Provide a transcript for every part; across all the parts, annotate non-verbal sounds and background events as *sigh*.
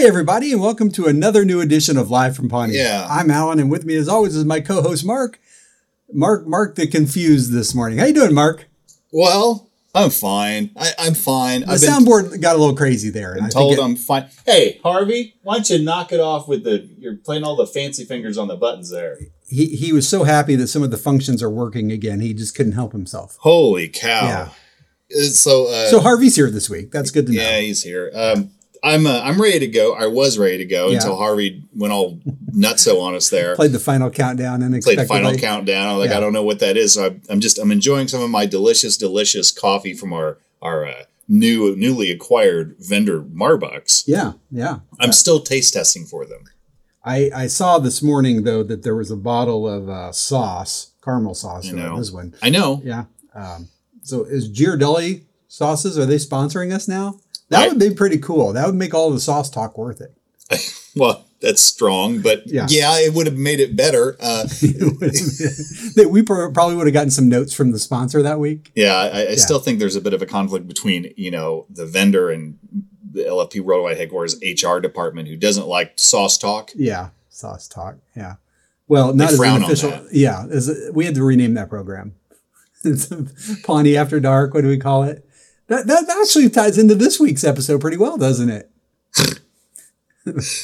Hi, everybody, and welcome to another new edition of Live from Pawnee. Yeah. I'm Allen, and with me, as always, is my co-host Mark. Mark, Mark, the confused this morning. How you doing, Mark? Well, I'm fine. I, I'm fine. The I've been, soundboard got a little crazy there. and been I told it- I'm fine. Hey, Harvey, why don't you knock it off with the? You're playing all the fancy fingers on the buttons there. he he was so happy that some of the functions are working again. He just couldn't help himself. Holy cow! Yeah. Uh, So, uh, So Harvey's here this week. That's good to know. yeah, he's here. Um, I'm uh, I'm ready to go. I was ready to go Yeah. until Harvey went all nutso on us there. Played the final countdown and Played unexpectedly. final countdown. I'm like, Yeah. I don't know what that is. So I'm, I'm just I'm enjoying some of my delicious, delicious coffee from our our uh, new newly acquired vendor Marbucks. Yeah, yeah. I'm still taste testing for them. I, I saw this morning though that there was a bottle of uh, sauce, caramel sauce. I in know. This one. I know. Yeah. Um, so is Ghirardelli sauces, are they sponsoring us now? That would be pretty cool. That would make all the sauce talk worth it. *laughs* Well, that's strong, but Yeah. yeah, it would have made it better. Uh, *laughs* *laughs* that we probably would have gotten some notes from the sponsor that week. yeah, I, I still think there's a bit of a conflict between you know the vendor and the LFP Worldwide Headquarters HR department who doesn't like sauce talk. Yeah. Sauce talk. Yeah. Well, not as an official. Yeah. As a, we had to rename that program. It's Pawnee After Dark. What do we call it? That, that actually ties into this week's episode pretty well, doesn't it?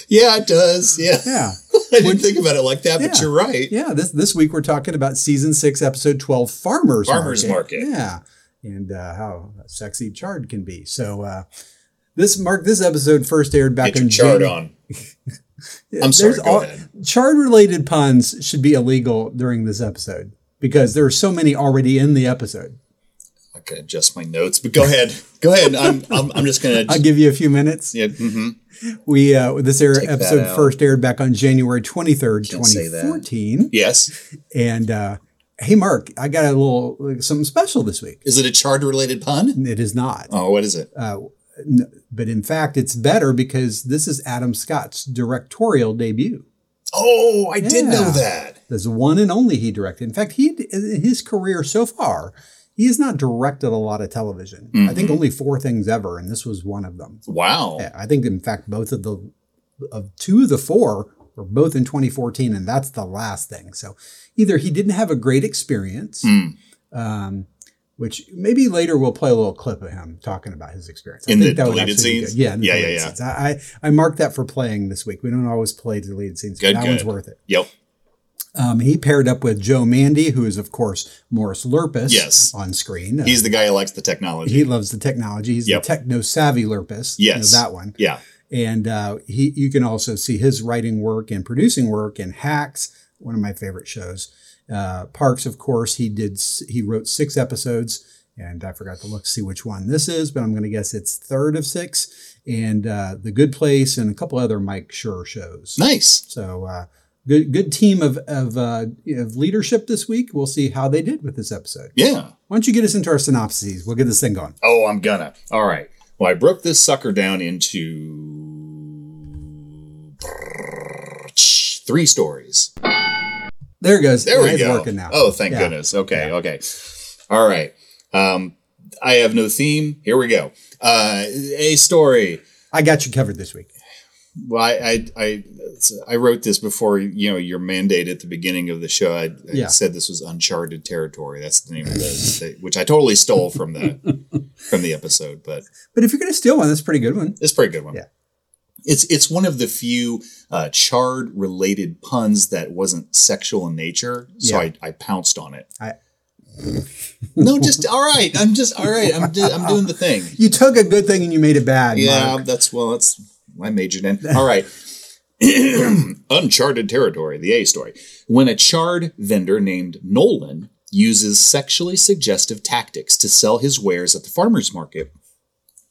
Yeah, it does. Yeah, Yeah. *laughs* I didn't think about it like that, but you're right. Yeah, this this week we're talking about season six, episode twelve, farmers Farmers Market. Yeah, and uh, how sexy chard can be. So uh, this Mark, this episode first aired back Get in chart Jan- on. *laughs* I'm sorry. All-. Chard related puns should be illegal during this episode because there are so many already in the episode. I could adjust my notes, but go ahead. Go ahead. I'm I'm, I'm just gonna. *laughs* I'll give you a few minutes. yeah, hmm We uh, this air, episode first aired back on January twenty third, Can't twenty fourteen. Yes. And uh, hey, Mark, I got a little like, something special this week. Is it a chard related pun? It is not. Oh, what is it? N- but in fact, it's better because this is Adam Scott's directorial debut. Oh, I did know that. There's the one and only he directed. In fact, he in his career so far, he has not directed a lot of television. I Mm-hmm. think only four things ever, and this was one of them. Wow. Yeah, I think, in fact, both of the of two of the four were both in 2014, and that's the last thing. So either he didn't have a great experience, Hmm. um, which maybe later we'll play a little clip of him talking about his experience. I In the that would deleted be scenes? good. Yeah, Yeah, yeah, yeah. I, I I marked that for playing this week. We don't always play deleted scenes. but Good, that one's worth it. Yep. Um, he paired up with Joe Mande, who is of course Morris Lurpus Yes. on screen. Uh, He's the guy who likes the technology. he loves the technology. He's Yep. the techno savvy Lurpus. You know, Yes. that one yeah. and uh, he you can also see his writing work and producing work in Hacks, one of my favorite shows. Uh, Parks, of course, he did he wrote six episodes, and I forgot to look see which one this is, but I'm going to guess it's third of six. And uh, The Good Place and a couple other Mike Schur shows. Nice. So uh, good good team of of, uh, of leadership this week. We'll see how they did with this episode. Yeah. Why don't you get us into our synopses? We'll get this thing going. Oh, I'm gonna. All right. Well, I broke this sucker down into three stories. There it goes. There we It's go. working now. Oh, thank Yeah. goodness. Okay. Okay. All right. Um, I have no theme. Here we go. Uh, a story. I got you covered this week. Well, I, I, I, I wrote this before, you know, your mandate at the beginning of the show. I, I Yeah. said this was uncharted territory. That's the name of the, which I totally stole from the, *laughs* from the episode, but But if you're going to steal one, that's a pretty good one. it's a pretty good one. Yeah. It's, it's one of the few uh, chard related puns that wasn't sexual in nature. So Yeah. I, I pounced on it. I- *laughs* no, just all right. I'm just all right. I'm, do- I'm doing the thing. You took a good thing and you made it bad. Yeah, Mark. that's well, that's I majored in. All right. *clears throat* Uncharted territory, the A story. When a chard vendor named Nolan uses sexually suggestive tactics to sell his wares at the farmer's market,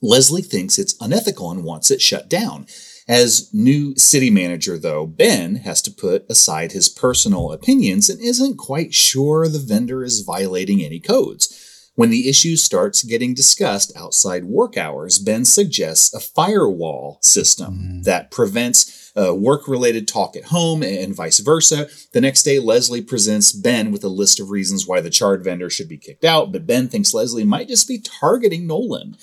Leslie thinks it's unethical and wants it shut down. As new city manager, though, Ben has to put aside his personal opinions and isn't quite sure the vendor is violating any codes. When the issue starts getting discussed outside work hours, Ben suggests a firewall system that prevents uh, work related talk at home and vice versa. The next day, Leslie presents Ben with a list of reasons why the chard vendor should be kicked out, but Ben thinks Leslie might just be targeting Nolan.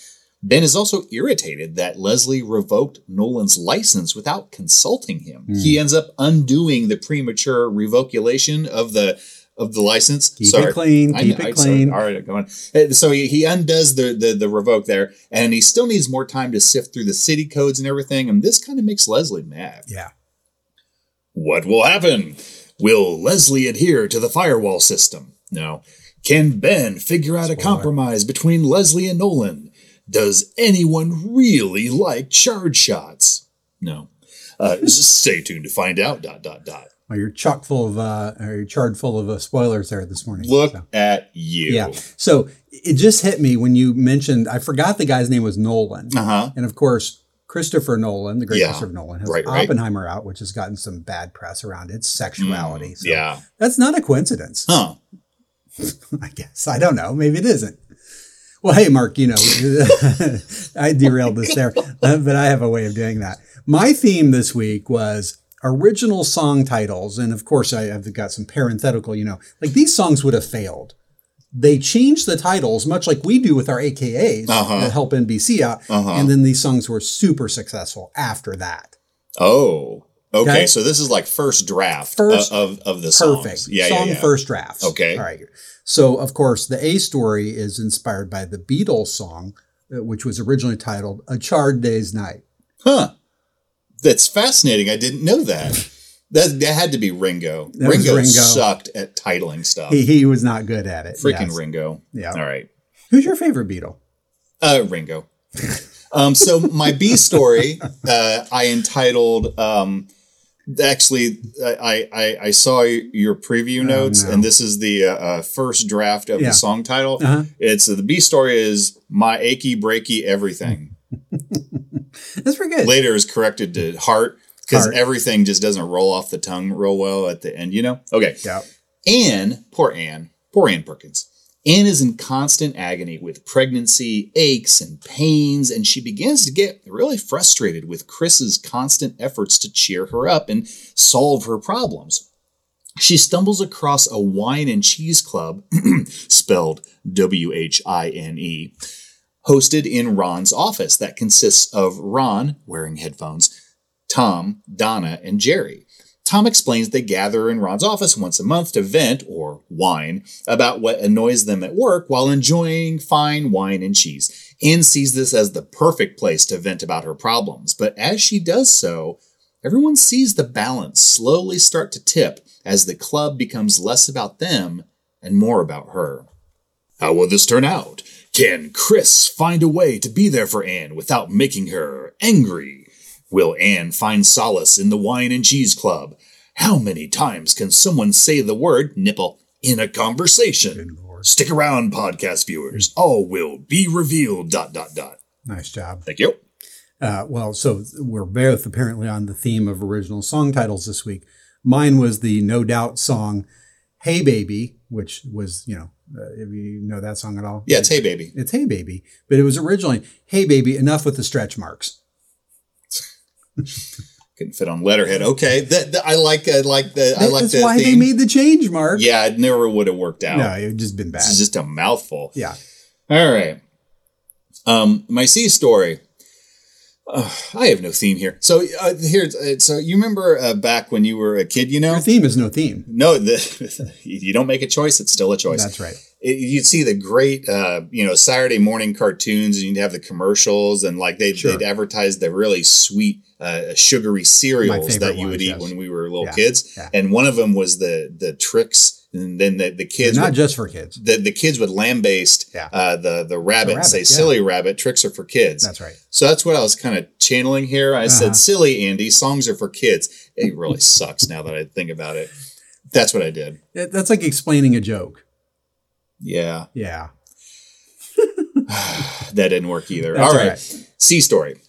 Ben is also irritated that Leslie revoked Nolan's license without consulting him. Hmm. He ends up undoing the premature revocation of the of the license. Keep it clean, I keep know, it I- sorry. clean. All right, go on. So he, he undoes the, the the revoke there, and he still needs more time to sift through the city codes and everything. And this kind of makes Leslie mad. Yeah. What will happen? Will Leslie adhere to the firewall system? No. Can Ben figure out a compromise between Leslie and Nolan? Does anyone really like charge shots? No. Uh, *laughs* stay tuned to find out. Dot dot dot. Well, you're chock full of, uh, or you're charred full of uh, spoilers there this morning. Look so. at you. Yeah. So it just hit me when you mentioned, I forgot the guy's name was Nolan. Uh huh. And of course, Christopher Nolan, the great Yeah. Christopher Nolan, has Right, right. Oppenheimer out, which has gotten some bad press around its sexuality. So Mm, Yeah. That's not a coincidence, Huh. *laughs* I guess. I don't know. Maybe it isn't. Well, hey, Mark, you know, *laughs* I derailed this there, *laughs* but I have a way of doing that. My theme this week was original song titles. And of course, I have got some parenthetical, you know, like these songs would have failed. They changed the titles, much like we do with our AKAs Uh-huh. that help NBC out. Uh-huh. And then these songs were super successful after that. Oh. Okay. Okay. So this is like first draft First- of, of the songs. Perfect. Yeah. Song yeah, yeah. first drafts. Okay. All right. So, of course, the A story is inspired by the Beatles song, uh, which was originally titled A Charred Day's Night. Huh. That's fascinating. I didn't know that. That, that had to be Ringo. That Ringo, Ringo. sucked at titling stuff. He, he was not good at it. Freaking yes. Ringo. Yeah. All right. Who's your favorite Beatle? Uh, Ringo. *laughs* um, so my B story, uh, I entitled. Um, actually, I, I I saw your preview notes, Oh, no. and this is the uh, uh, first draft of Yeah. the song title. Uh-huh. It's uh, the B story is my achy breaky everything. *laughs* That's pretty good. Later is corrected to heart because everything just doesn't roll off the tongue real well at the end. You know. Okay. Yeah. Ann, poor Ann, poor Ann Perkins. Ann is in constant agony with pregnancy, aches, and pains, and she begins to get really frustrated with Chris's constant efforts to cheer her up and solve her problems. She stumbles across a wine and cheese club, *clears throat* spelled W H I N E, hosted in Ron's office that consists of Ron, wearing headphones, Tom, Donna, and Jerry. Tom explains they gather in Ron's office once a month to vent, or whine, about what annoys them at work while enjoying fine wine and cheese. Ann sees this as the perfect place to vent about her problems, but as she does so, everyone sees the balance slowly start to tip as the club becomes less about them and more about her. How will this turn out? Can Chris find a way to be there for Ann without making her angry? Will Ann find solace in the wine and cheese club? How many times can someone say the word nipple in a conversation? Stick around, podcast viewers. All will be revealed. Dot dot dot. Nice job. Thank you. Uh, well, so we're both apparently on the theme of original song titles this week. Mine was the No Doubt song Hey Baby, which was, you know, uh, if you know that song at all. Yeah, it's hey baby. It's Hey Baby, but it was originally Hey Baby, enough with the stretch marks. *laughs* Couldn't fit on letterhead. Okay, that, that- I like. I like the. I like That's the why they theme. made the change, Mark. yeah, it never would have worked out. No, it would just been bad. This is just a mouthful. yeah. All right. Um, my C story. Uh, I have no theme here. So uh, here, uh, so you remember uh, back when you were a kid? You know, Your theme is no theme. no, the, *laughs* you don't make a choice; it's still a choice. That's right. It- you'd see the great, uh, you know, Saturday morning cartoons, and you'd have the commercials, and like they'd, Sure. they'd advertise the really sweet, uh, sugary cereals that you would ones, eat yes. when we were little Yeah, kids. yeah. And one of them was the the tricks, and then the, the They're kids not would just for kids. the, the kids would lambaste Yeah. uh, the the rabbit, and say yeah. silly rabbit tricks are for kids That's right. so that's what i was kind of channeling here i Uh-huh. said silly andy songs are for kids it really *laughs* sucks now that i think about it that's what i did That's like explaining a joke. yeah Yeah. *sighs* *sighs* that didn't work either all all right right. c story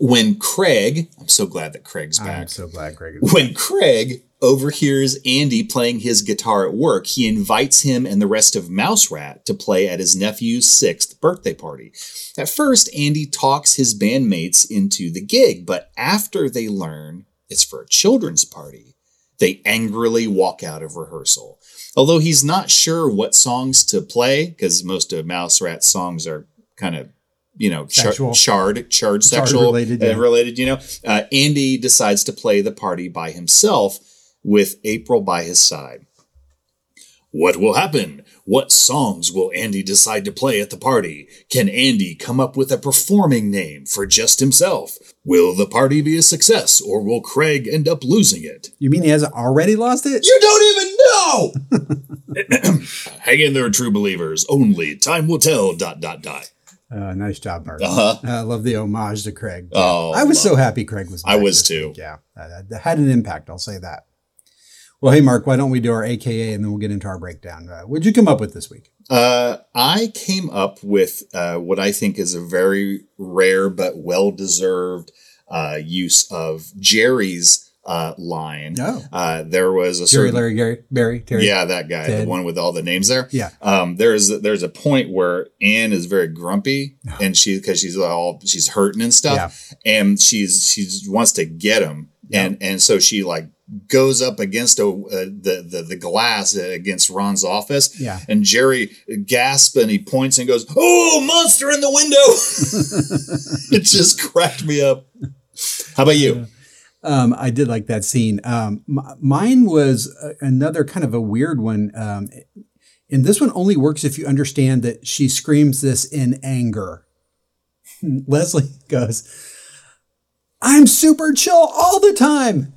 when craig i'm so glad that craig's back. I'm so glad is When Craig overhears Andy playing his guitar at work, he invites him and the rest of Mouse Rat to play at his nephew's sixth birthday party. At first, Andy talks his bandmates into the gig, but after they learn it's for a children's party, they angrily walk out of rehearsal. Although he's not sure what songs to play, because most of Mouse Rat's songs are kind of you know, char- charred, charred, sexual related, uh, yeah. related. You know, uh, Andy decides to play the party by himself with April by his side. What will happen? What songs will Andy decide to play at the party? Can Andy come up with a performing name for just himself? Will the party be a success or will Craig end up losing it? You mean he hasn't already lost it? You don't even know! *laughs* Hang in there, true believers. Only time will tell. Dot, dot, dot. Uh, nice job, Mark. Uh-huh. I love the homage to Craig. Oh, I was so happy Craig was. I was too. week. Yeah, that, that had an impact. I'll say that. Well, hey, Mark, why don't we do our AKA and then we'll get into our breakdown? Uh, what'd you come up with this week? Uh, I came up with uh, what I think is a very rare but well deserved uh, use of Jerry's uh, line. Oh. Uh, there was a Jerry, certain, Larry, Gary, Barry, Terry. yeah, that guy, Ted. the one with all the names there. Yeah. Um, there's there's a point where Ann is very grumpy, *sighs* and she because she's all she's hurting and stuff, and she's she's wants to get him, and and so she like goes up against a uh, the, the the glass against Ron's office, Yeah. and Jerry gasps and he points and goes, "Oh, monster in the window!" *laughs* it just cracked me up. How about you? Um, I did like that scene. Um, m- mine was uh, another kind of a weird one. Um, and this one only works if you understand that she screams this in anger. *laughs* Leslie goes, I'm super chill all the time.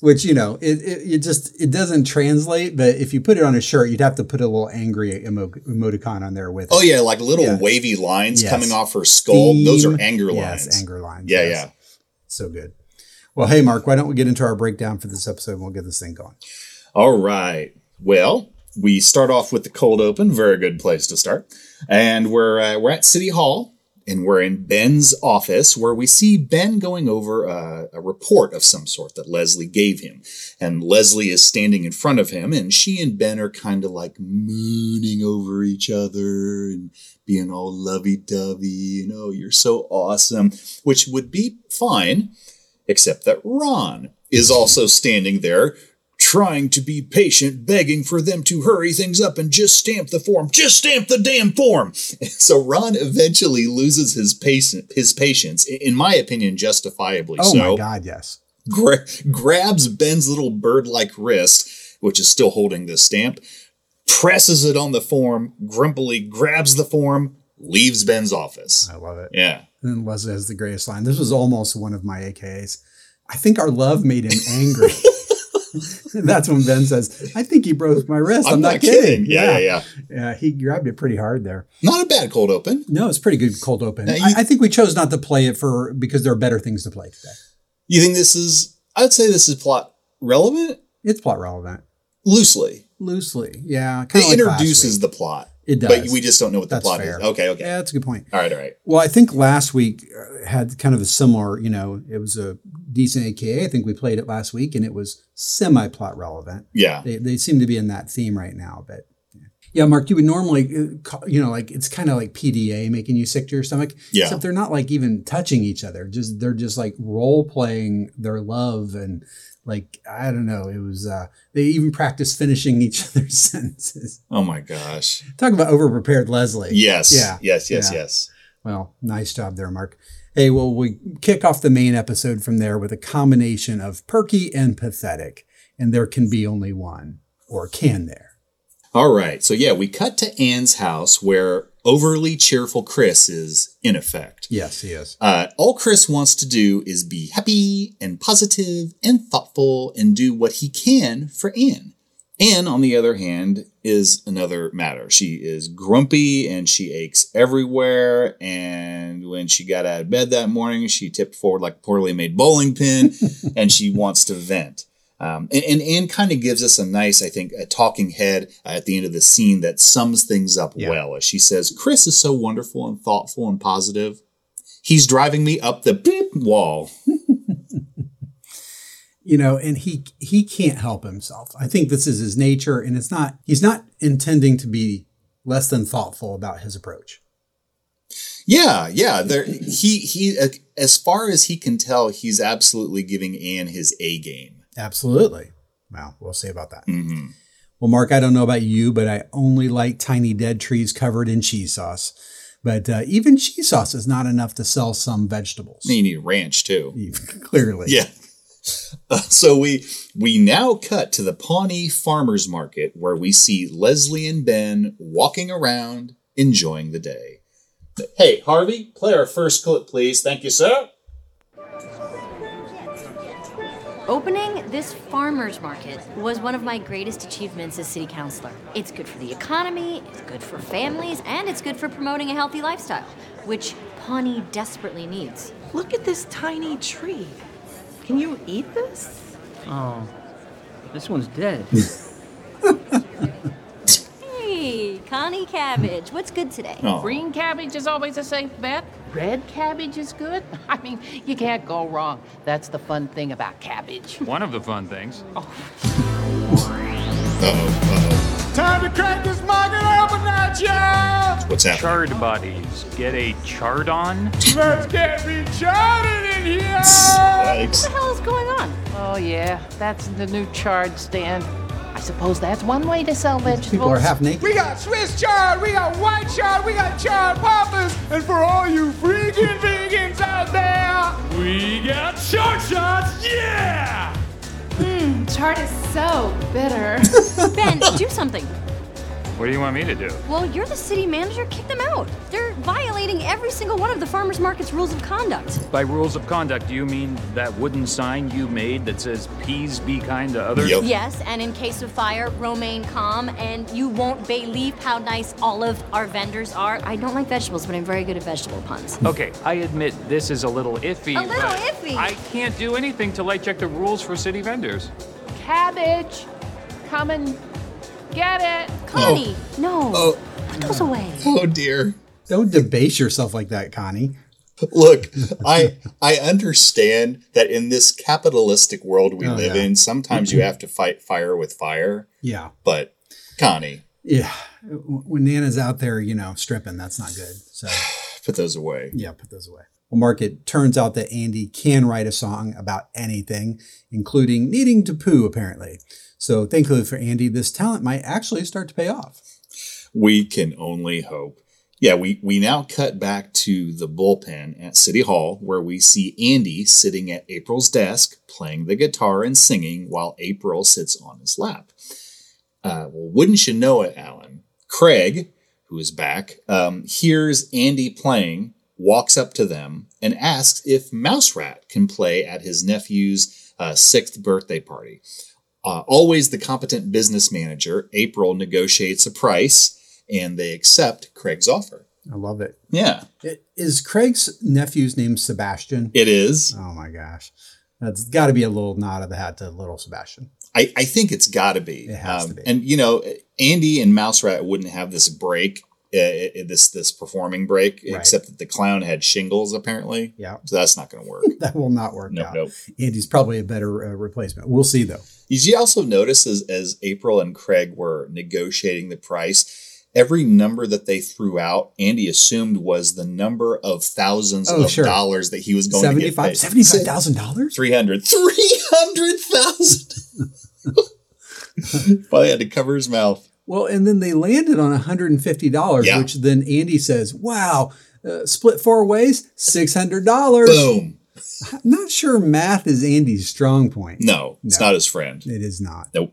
Which, you know, it, it, it just, it doesn't translate, but if you put it on a shirt, you'd have to put a little angry emo- emoticon on there with. Oh yeah, like little Yeah. wavy lines Yes. coming off her skull. Those are anger yes, lines. anger lines. Yeah, yes. yeah. So good. Well, hey, Mark, why don't we get into our breakdown for this episode and we'll get this thing going. All right. Well, we start off with the cold open. Very good place to start. And we're uh, we're at City Hall, and we're in Ben's office, where we see Ben going over uh, a report of some sort that Leslie gave him. And Leslie is standing in front of him, and she and Ben are kind of like mooning over each other and being all lovey-dovey. you know, you're so awesome, which would be fine except that Ron is also standing there trying to be patient, begging for them to hurry things up and just stamp the form. Just stamp the damn form. *laughs* So Ron eventually loses his patient, his patience, in my opinion, justifiably Oh so. my God, yes. Gra- grabs Ben's little bird-like wrist, which is still holding the stamp, presses it on the form, grumpily grabs the form, leaves Ben's office. I love it. Yeah. And Leslie has the greatest line. This was almost one of my AKAs. I think our love made him angry. *laughs* *laughs* That's when Ben says, I think he broke my wrist. I'm, not, kidding. Yeah, yeah, yeah. Yeah, he grabbed it pretty hard there. Not a bad cold open. No, it's pretty good cold open. Now, you- I, I think we chose not to play it for because there are better things to play today. You think this is? I would say this is plot relevant It's plot relevant. loosely. Loosely. Yeah. It introduces the plot, It does. but we just don't know what the That's plot fair. is. Okay, okay. Yeah, that's a good point. All right, all right. Well, I think last week uh, had kind of a similar, you know, it was a decent AKA. I think we played it last week and it was semi plot relevant. Yeah, They, they seem to be in that theme right now. But yeah. Mark, you would normally, uh, call, you know, like it's kind of like PDA making you sick to your stomach. Yeah. Except they're not like even touching each other. Just they're just like role playing their love and like I don't know. It was uh they even practiced finishing each *laughs* other's sentences. Oh my gosh. Talk about overprepared Leslie. Yes. Yeah. Yes. Yes. Yeah. Yes. Well, nice job there, Mark. Hey, well, we kick off the main episode from there with a combination of perky and pathetic, and there can be only one, or can there? All right. So yeah, we cut to Ann's house where overly cheerful Chris is in effect. Yes, he is. Uh, all Chris wants to do is be happy and positive and thoughtful and do what he can for Ann. Ann, on the other hand, is another matter. She is grumpy and she aches everywhere. And when she got out of bed that morning, she tipped forward like a poorly made bowling pin *laughs* and she wants to vent. Um, and, and Ann kind of gives us a nice, I think, a talking head at the end of the scene that sums things up Yeah. well. As she says, Chris is so wonderful and thoughtful and positive. He's driving me up the beep wall. *laughs* You know, and he he can't help himself. I think this is his nature, and it's not. He's not intending to be less than thoughtful about his approach. Yeah, yeah. There, he he. Uh, as far as he can tell, he's absolutely giving Ann his A game. Absolutely. Well, we'll see about that. hmm Well, Mark, I don't know about you, but I only like tiny dead trees covered in cheese sauce. But uh, even cheese sauce is not enough to sell some vegetables. You need ranch too. *laughs* Clearly. Yeah. *laughs* Uh, so we we now cut to the Pawnee Farmers Market where we see Leslie and Ben walking around enjoying the day. Hey, Harvey, play our first clip, please. Thank you, sir. Opening this farmer's market was one of my greatest achievements as city councilor. It's good for the economy, it's good for families, and it's good for promoting a healthy lifestyle, which Pawnee desperately needs. Look at this tiny tree. Can you eat this? Oh, this one's dead. *laughs* Hey, Connie Cabbage, what's good today? Oh. Green cabbage is always a safe bet. Red cabbage is good. *laughs* I mean, you can't go wrong. That's the fun thing about cabbage. *laughs* One of the fun things. Oh. Time to crack this market open now, y'all! What's happening? Chard bodies. Get a chard on? Let's get me charted in here! Thanks. What the hell is going on? Oh, yeah, that's the new chard stand. I suppose that's one way to sell vegetables. People are half naked. We got Swiss chard, we got white chard, we got chard poppers, and for all you freaking vegans out there, we got shark shots, yeah! Hmm, chard is so bitter. *laughs* Ben, do something. What do you want me to do? Well, you're the city manager, kick them out. They're violating every single one of the farmer's market's rules of conduct. By rules of conduct, do you mean that wooden sign you made that says, "Please be kind to others? Yep. Yes, and in case of fire, romaine calm, and you won't believe how nice all of our vendors are. I don't like vegetables, but I'm very good at vegetable puns. Okay, I admit this is a little iffy. A little but iffy? I can't do anything till I check the rules for city vendors. Cabbage, come and get it. Connie, oh. no. Oh. Put those away. Oh dear. Don't debase yourself like that, Connie. Look, *laughs* I I understand that in this capitalistic world we Oh, live yeah. in, sometimes you have to fight fire with fire. Yeah. But Connie, Yeah. When Nana's out there, you know, stripping, that's not good. So, *sighs* put those away. yeah, put those away. Well, Mark, it turns out that Andy can write a song about anything, including needing to poo, apparently. So, thankfully for Andy, this talent might actually start to pay off. We can only hope. Yeah, we, we now cut back to the bullpen at City Hall where we see Andy sitting at April's desk playing the guitar and singing while April sits on his lap. Uh, well, wouldn't you know it, Allen? Craig, who is back, um, hears Andy playing, walks up to them, and asks if Mouse Rat can play at his nephew's uh, sixth birthday party. Uh, always the competent business manager, April negotiates a price and they accept Craig's offer. I love it. Yeah, I- Is Craig's nephew's name Sebastian? it is. Oh my gosh. That's got to be a little nod of the hat to little Sebastian. I, I think it's got to be. Um, It has to be. And, you know, Andy and Mouse Rat wouldn't have this break, uh, this this performing break, Right. except that the clown had shingles, apparently. Yeah. So that's not going to work. *laughs* That will not work Nope, out. nope. Andy's probably a better uh, replacement. We'll see, though. Did you also notice as, as April and Craig were negotiating the price, every number that they threw out, Andy assumed was the number of thousands Oh, of sure. dollars that he was going to get paid. $75 $75,000? 300 300,000 Probably *laughs* had to cover his mouth. Well, and then they landed on $150, Yeah. which then Andy says, wow, uh, split four ways, $600. Boom. I'm not sure math is Andy's strong point. No, it's No. not his friend. It is not. Nope.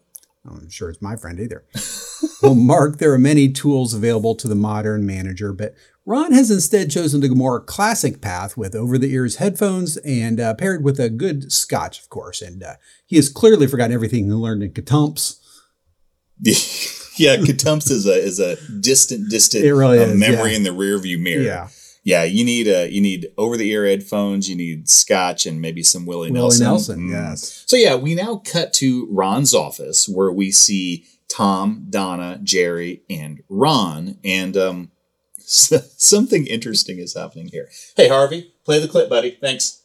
I'm sure it's my friend either. *laughs* well, Mark, there are many tools available to the modern manager, but Ron has instead chosen the more classic path with over the ears headphones and uh, paired with a good scotch, of course. And uh, he has clearly forgotten everything he learned in Catumps. *laughs* yeah, Katumps is a is a distant, distant It really uh, is, memory yeah. in the rearview mirror. Yeah. Yeah, you need uh, you need over the ear headphones, you need scotch and maybe some Willie, Willie Nelson. Nelson, Mm. yes. So yeah, we now cut to Ron's office where we see Tom, Donna, Jerry, and Ron, and um, *laughs* something interesting is happening here. Hey Harvey, play the clip, buddy. Thanks.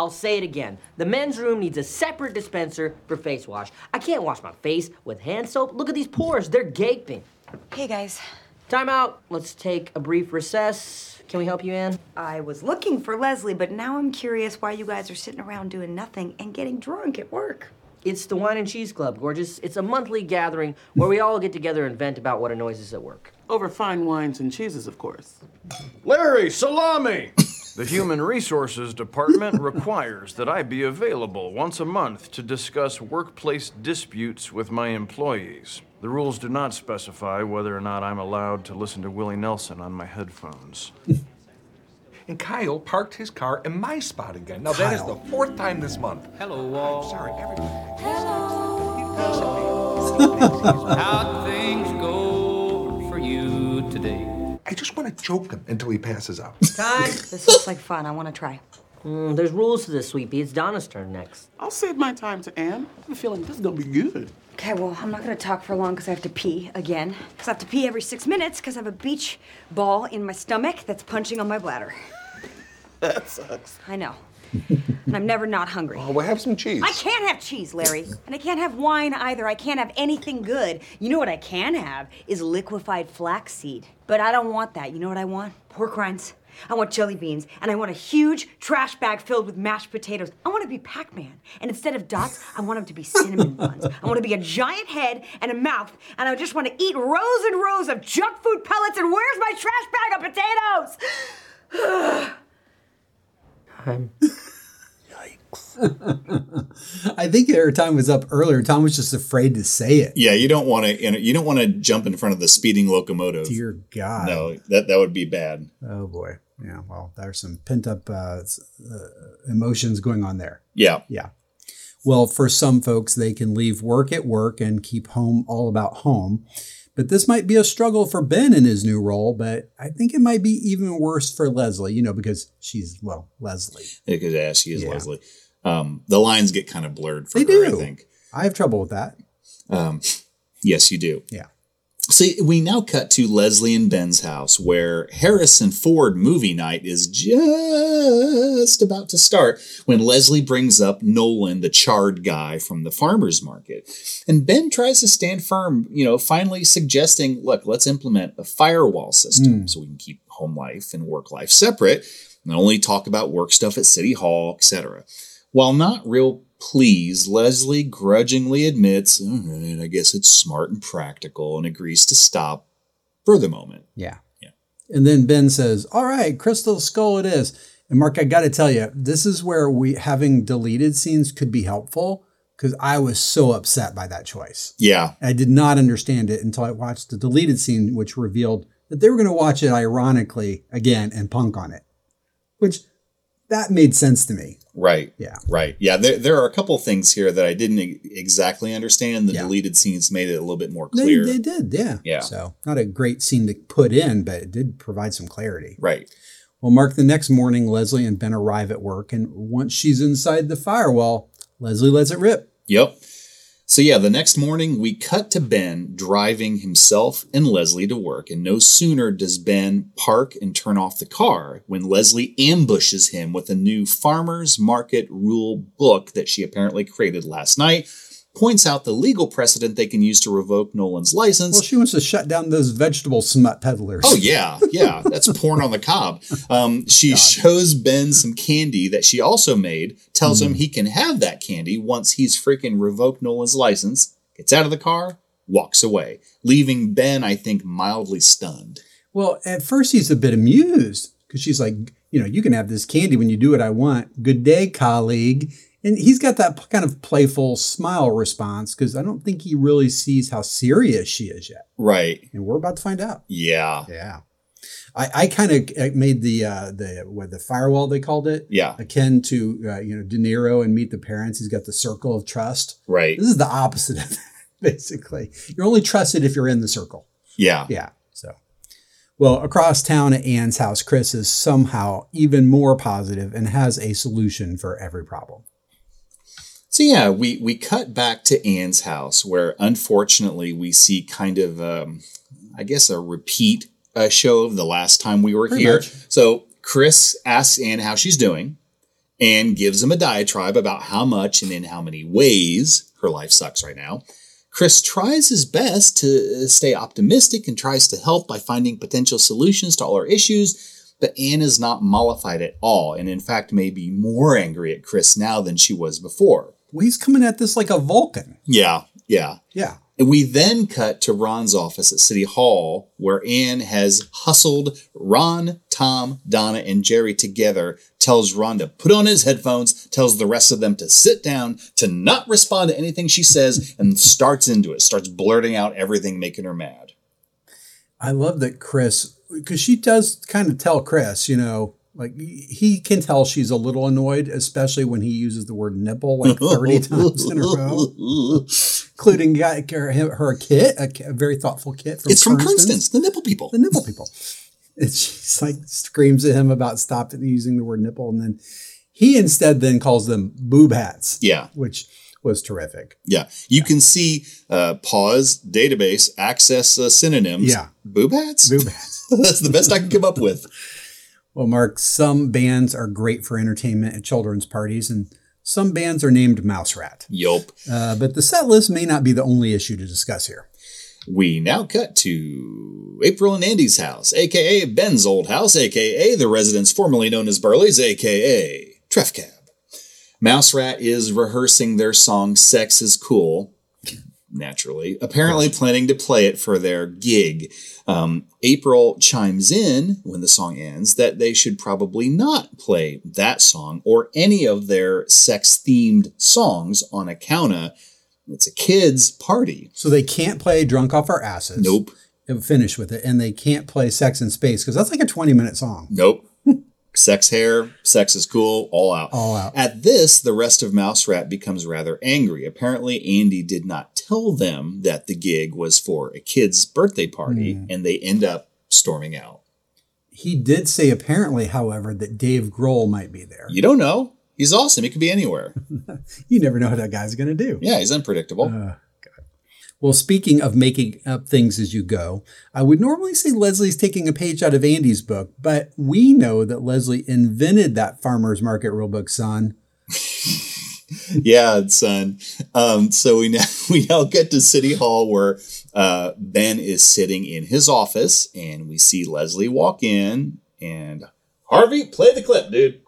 I'll say it again. The men's room needs a separate dispenser for face wash. I can't wash my face with hand soap. Look at these pores, they're gaping. Hey guys, Time out. Let's take a brief recess. Can we help you, Ann? I was looking for Leslie, but now I'm curious why you guys are sitting around doing nothing and getting drunk at work. It's the Wine and Cheese Club, gorgeous. It's a monthly gathering where we all get together and vent about what annoys us at work. Over fine wines and cheeses, of course. Larry, salami! The Human Resources Department *laughs* requires that I be available once a month to discuss workplace disputes with my employees. The rules do not specify whether or not I'm allowed to listen to Willie Nelson on my headphones. And Kyle parked his car in my spot again. Now, that is the fourth time this month. Hello, all. I'm sorry, everybody. *laughs* How'd things go for you today? I just want to choke him until he passes out. *laughs* Time. This looks like fun. I want to try. Mm, there's rules to this, sweetie. It's Donna's turn next. I'll save my time to Ann. I have a feeling this is gonna be good. Okay, well, I'm not gonna talk for long because I have to pee again. Because I have to pee every six minutes because I have a beach ball in my stomach that's punching on my bladder. *laughs* That sucks. I know. And I'm never not hungry. Oh, we'll have some cheese. I can't have cheese, Larry. And I can't have wine either. I can't have anything good. You know what I can have is liquefied flaxseed. But I don't want that. You know what I want? Pork rinds. I want jelly beans, and I want a huge trash bag filled with mashed potatoes. I want to be Pac-Man, and instead of dots, I want them to be cinnamon buns. I want to be a giant head and a mouth, and I just want to eat rows and rows of junk food pellets. And where's my trash bag of potatoes? *sighs* *sighs* *sighs* Time. *laughs* I think their time was up earlier. Tom was just afraid to say it. Yeah, you don't want to. You don't want to jump in front of the speeding locomotive. Dear God. No, that that would be bad. Oh boy. Yeah. Well, there's some pent up uh, uh, emotions going on there. Yeah. Yeah. Well, for some folks, they can leave work at work and keep home all about home. But this might be a struggle for Ben in his new role, but I think it might be even worse for Leslie, you know, because she's, well, Leslie. Because yeah, she is Yeah. Leslie. Um, the lines get kind of blurred for They her. do. I think. I have trouble with that. Um, yes, you do. Yeah. See, we now cut to Leslie and Ben's house where Harrison Ford movie night is just about to start when Leslie brings up Nolan, the chard guy from the farmer's market. And Ben tries to stand firm, you know, finally suggesting, look, let's implement a firewall system hmm. so we can keep home life and work life separate and only talk about work stuff at City Hall, etc. While not real pleased, Leslie grudgingly admits, all right, I guess it's smart and practical, and agrees to stop for the moment. Yeah. Yeah. And then Ben says, All right, Crystal Skull it is. And Mark, I got to tell you, this is where we having deleted scenes could be helpful because I was so upset by that choice. Yeah. I did not understand it until I watched the deleted scene, which revealed that they were going to watch it ironically again and punk on it, which that made sense to me. Right. Yeah. Right. Yeah. There, there are a couple things here that I didn't exactly understand. The Yeah. deleted scenes made it a little bit more They, clear. they did, yeah. Yeah. So, not a great scene to put in, but it did provide some clarity. Right. Well, Mark, the next morning, Leslie and Ben arrive at work, and once she's inside the firewall, Leslie lets it rip. Yep. So yeah, the next morning we cut to Ben driving himself and Leslie to work, and no sooner does Ben park and turn off the car when Leslie ambushes him with a new farmers market rule book that she apparently created last night. Points out the legal precedent they can use to revoke Nolan's license. Well, she wants to shut down those vegetable smut peddlers. Oh yeah, yeah, that's porn on the cob. Um, she shows Ben some candy that she also made. Tells him he can have that candy once he's freaking revoked Nolan's license. Gets out of the car, walks away, leaving Ben, I think, mildly stunned. Well, at first he's a bit amused because she's like, you know, you can have this candy when you do what I want. Good day, colleague. And he's got that kind of playful smile response because I don't think he really sees how serious she is yet. Right. And we're about to find out. Yeah. Yeah. I, I kind of made the uh, the what the firewall they called it Yeah. akin to uh, you know De Niro and Meet the Parents. He's got the circle of trust. Right. This is the opposite of that, *laughs* basically. You're only trusted if you're in the circle. Yeah. Yeah. So, well, across town at Ann's house, Chris is somehow even more positive and has a solution for every problem. So yeah, we we cut back to Ann's house where unfortunately we see kind of um, I guess a repeat uh, show of the last time we were Pretty here. much. So Chris asks Ann how she's doing and gives him a diatribe about how much and in how many ways her life sucks right now. Chris tries his best to stay optimistic and tries to help by finding potential solutions to all her issues, but Ann is not mollified at all, and in fact may be more angry at Chris now than she was before. Well, he's coming at this like a Vulcan. Yeah, yeah. Yeah. And we then cut to Ron's office at City Hall, where Ann has hustled Ron, Tom, Donna, and Jerry together, tells Ron to put on his headphones, tells the rest of them to sit down, to not respond to anything she says, and starts into it, starts blurting out everything making her mad. I love that Chris, because she does kind of tell Chris, you know, like he can tell she's a little annoyed, especially when he uses the word nipple like 30 *laughs* times in a row, including her, kit, a, very thoughtful kit from It's from. Princeton's, the nipple people. The nipple people. And she's like screams at him about stop using the word nipple. And then he instead then calls them boob hats. Yeah. Which was terrific. Yeah. You can see uh, pause, database, access uh, synonyms. Yeah. Boob hats? Boob hats. *laughs* That's the best I can come up with. Well, Mark, some bands are great for entertainment at children's parties, and some bands are named Mouse Rat. Yup. Uh, but the set list may not be the only issue to discuss here. We now cut to April and Andy's house, aka Ben's old house, aka the residence formerly known as Burley's, aka Tref Cab. Mouse Rat is rehearsing their song Sex is Cool, naturally, apparently planning to play it for their gig. Um, April chimes in when the song ends that they should probably not play that song or any of their sex themed songs on account of it's a kids' party. So they can't play Drunk Off Our Asses. Nope. And finish with it. And they can't play Sex in Space because that's like a 20 minute song. Nope. Sex hair, sex is cool, all out. All out. At this, the rest of Mouse Rat becomes rather angry. Apparently, Andy did not tell them that the gig was for a kid's birthday party, Hmm. and they end up storming out. He did say, apparently, however, that Dave Grohl might be there. You don't know. He's awesome. He could be anywhere. *laughs* You never know what that guy's going to do. Yeah, he's unpredictable. Uh, Well, speaking of making up things as you go, I would normally say Leslie's taking a page out of Andy's book, but we know that Leslie invented that farmer's market rule book, son. *laughs* yeah, son. Um, so we now *laughs* we now get to City Hall where uh, Ben is sitting in his office, and we see Leslie walk in, and Harvey, play the clip, dude.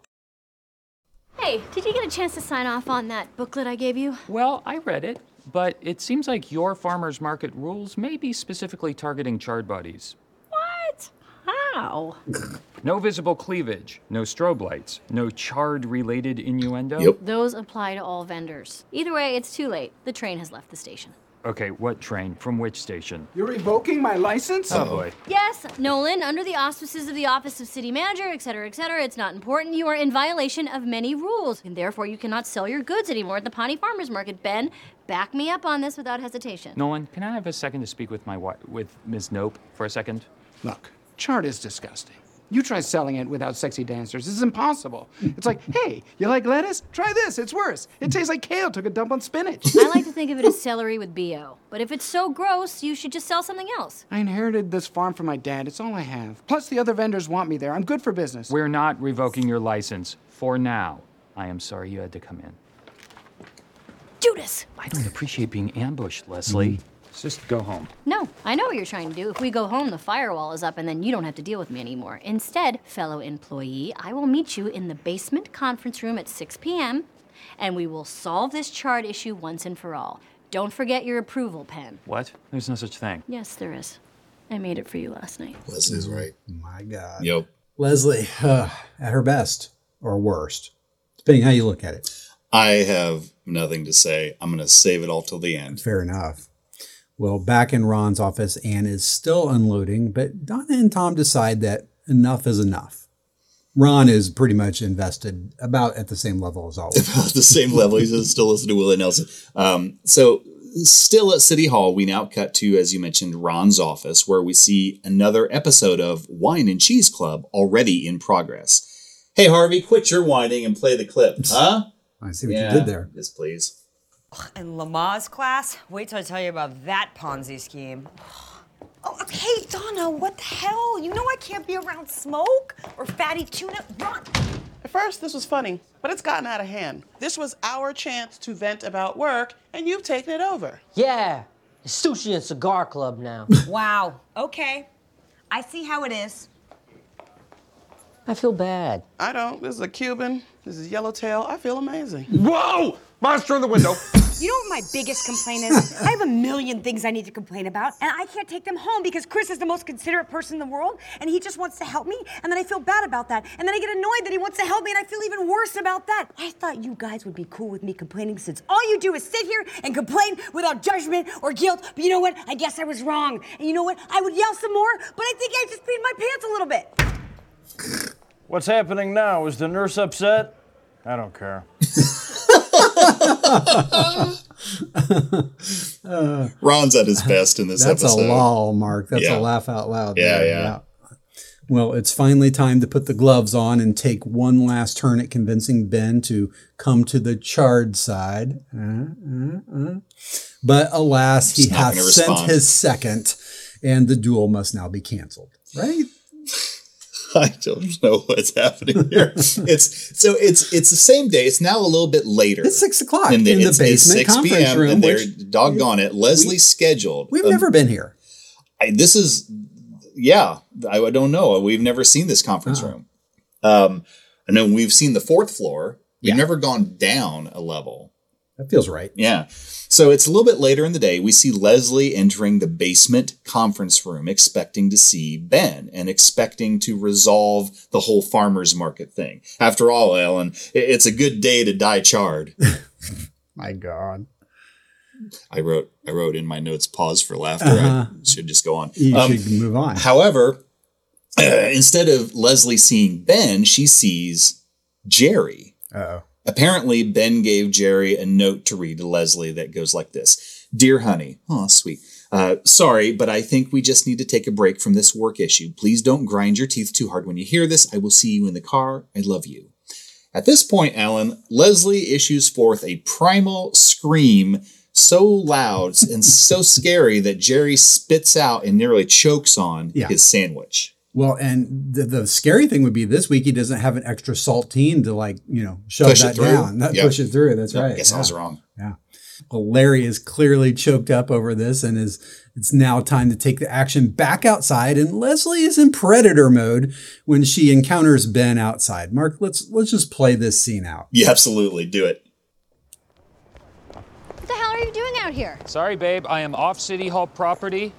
Hey, did you get a chance to sign off on that booklet I gave you? Well, I read it, but it seems like your farmer's market rules may be specifically targeting chard bodies. What? How? No visible cleavage, no strobe lights, no chard related innuendo. Yep. Those apply to all vendors. Either way, it's too late. The train has left the station. Okay, what train? From which station? You're revoking my license? Oh boy. Yes, Nolan, under the auspices of the Office of City Manager, et cetera, et cetera, it's not important. You are in violation of many rules, and therefore you cannot sell your goods anymore at the Pawnee Farmers Market. Ben, back me up on this without hesitation. Nolan, can I have a second to speak with my wi- with Ms. Knope for a second? Look, chard is disgusting. You try selling it without sexy dancers. This is impossible. It's like, hey, you like lettuce? Try this. It's worse. It tastes like kale took a dump on spinach. I like to think of it as celery with BO. But if it's so gross, you should just sell something else. I inherited this farm from my dad. It's all I have. Plus, the other vendors want me there. I'm good for business. We're not revoking your license for now. I am sorry you had to come in. Judas! I don't appreciate being ambushed, Leslie. Mm. Just go home. No, I know what you're trying to do. If we go home, the firewall is up and then you don't have to deal with me anymore. Instead, fellow employee, I will meet you in the basement conference room at 6 p.m. and we will solve this chard issue once and for all. Don't forget your approval pen. What? There's no such thing. Yes, there is. I made it for you last night. Leslie's right. My God. Yep. Leslie, uh, at her best or worst, depending how you look at it. I have nothing to say. I'm going to save it all till the end. Fair enough. Well, back in Ron's office, Ann is still unloading, but Donna and Tom decide that enough is enough. Ron is pretty much invested about at the same level as always. *laughs* About the same level. He's still listening to Willie Nelson. Um, so, still at City Hall, we now cut to, as you mentioned, Ron's office, where we see another episode of Wine and Cheese Club already in progress. Hey, Harvey, quit your whining and play the clip, *laughs* huh? I see what you did there. Yes, please. In Lamaze class, wait till I tell you about that Ponzi scheme. Oh, hey, Donna, what the hell? You know I can't be around smoke or fatty tuna. Run! At first, this was funny, but it's gotten out of hand. This was our chance to vent about work, and you've taken it over. Yeah, it's sushi and cigar club now. *laughs* wow. Okay. I see how it is. I feel bad. I don't. This is a Cuban. This is Yellowtail. I feel amazing. Whoa! Monster in the window. *laughs* You know what my biggest complaint is? *laughs* I have a million things I need to complain about, and I can't take them home because Chris is the most considerate person in the world, and he just wants to help me, and then I feel bad about that. And then I get annoyed that he wants to help me, and I feel even worse about that. I thought you guys would be cool with me complaining since all you do is sit here and complain without judgment or guilt. But you know what? I guess I was wrong. And you know what? I would yell some more, but I think I just peed my pants a little bit. What's happening now? Is the nurse upset? I don't care. *laughs* *laughs* Ron's at his best in this That's episode. a lol, Mark. That's Yeah. a laugh out loud. Yeah, there. yeah. Well, it's finally time to put the gloves on and take one last turn at convincing Ben to come to the charred side. Uh, uh, uh. But alas, he hath sent respond. his second, and the duel must now be canceled. Right? *laughs* I don't know what's happening here. it's so it's it's the same day. It's now a little bit later. It's six o'clock in the, in the basement 6 conference p.m. room, and they're which- doggone it. Leslie scheduled. We've um, never been here. I, this is yeah. I, I don't know. We've never seen this conference Uh-uh. room. Um, I know we've seen the fourth floor. We've never gone down a level. That feels right. Yeah. So it's a little bit later in the day. We see Leslie entering the basement conference room, expecting to see Ben and expecting to resolve the whole farmer's market thing. After all, Allen, it's a good day to die charred. *laughs* My God. I wrote I wrote in my notes pause for laughter. Uh-huh. I should just go on. You Um, should move on. However, uh, *clears throat* instead of Leslie seeing Ben, she sees Jerry. Uh-oh. Apparently, Ben gave Jerry a note to read to Leslie that goes like this Dear honey, oh, sweet. Uh, sorry, but I think we just need to take a break from this work issue. Please don't grind your teeth too hard when you hear this. I will see you in the car. I love you. At this point, Allen, Leslie issues forth a primal scream so loud and so scary that Jerry spits out and nearly chokes on Yeah. his sandwich. Well, and the, the scary thing would be this week he doesn't have an extra saltine to like you know shove Push that down, not Yeah. push it through. That's Yeah, I right. guess I was wrong. Yeah. Well, Larry is clearly choked up over this, and is it's now time to take the action back outside. And Leslie is in predator mode when she encounters Ben outside. Mark, let's let's just play this scene out. Yeah, absolutely. Do it. What the hell are you doing out here? Sorry, babe, I am off City Hall property.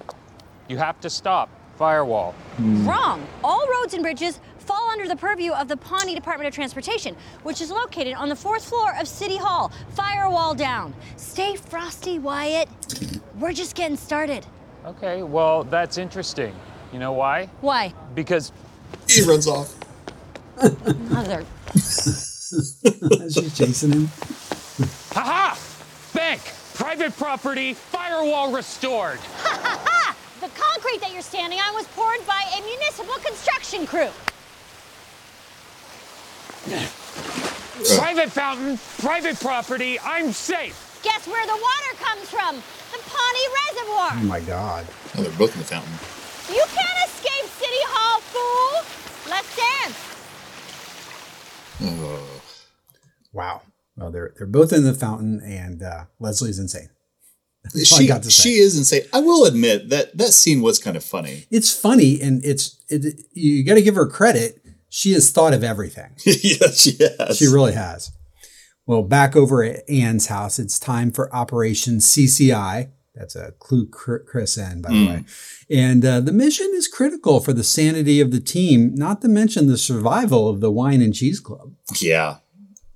You have to stop. Firewall. Hmm. Wrong. All roads and bridges fall under the purview of the Pawnee Department of Transportation, which is located on the fourth floor of City Hall. Firewall down. Stay frosty, Wyatt. We're just getting started. Okay, well, that's interesting. You know why? Why? Because he runs off. Mother. *laughs* She's chasing him. Ha ha! Bank! Private property, firewall restored. Ha ha ha! The concrete that you're standing on was poured by a municipal construction crew. Private fountain, private property, I'm safe. Guess where the water comes from? The Pawnee Reservoir. Oh my God. Oh, they're both in the fountain. You can't escape City Hall, fool! Let's dance! Oh. Wow. Well, they're they're both in the fountain, and uh, Leslie's insane. *laughs* That's all I She, got to say. she is insane. I will admit that that scene was kind of funny. It's funny, and it's it, you got to give her credit. She has thought of everything. *laughs* yes, she has. She really has. Well, back over at Ann's house, it's time for Operation CCI. That's a clue Chr- Chris in, by the Mm. way. And uh, the mission is critical for the sanity of the team, not to mention the survival of the Wine and Cheese Club. Yeah.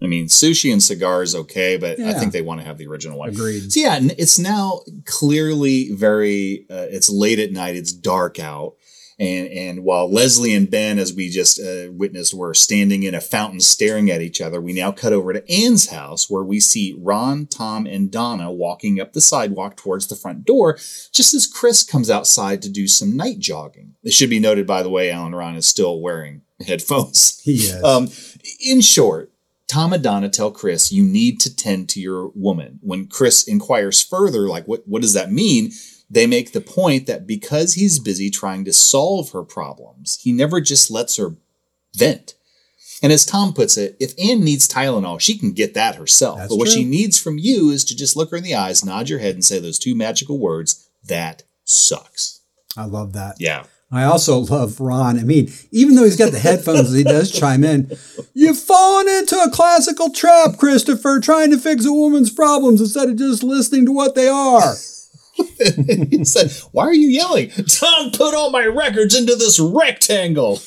I mean, sushi and cigars okay, but I think they want to have the original one. Agreed. So yeah, it's now clearly very. Uh, it's late at night. It's dark out, and and while Leslie and Ben, as we just uh, witnessed, were standing in a fountain staring at each other, we now cut over to Ann's house where we see Ron, Tom, and Donna walking up the sidewalk towards the front door, just as Chris comes outside to do some night jogging. It should be noted, by the way, Allen Ron is still wearing *laughs* headphones. He is. Um, in short, Tom and Donna tell Chris, you need to tend to your woman. When Chris inquires further, like, what, what does that mean? They make the point that because he's busy trying to solve her problems, he never just lets her vent. And as Tom puts it, if Ann needs Tylenol, she can get that herself. That's but what true. she needs from you is to just look her in the eyes, nod your head, and say those two magical words, that sucks. I love that. Yeah. I also love Ron. I mean, even though he's got the headphones, he does chime in. You've fallen into a classical trap, Christopher, trying to fix a woman's problems instead of just listening to what they are. And *laughs* he said, Why are you yelling? Tom put all my records into this rectangle.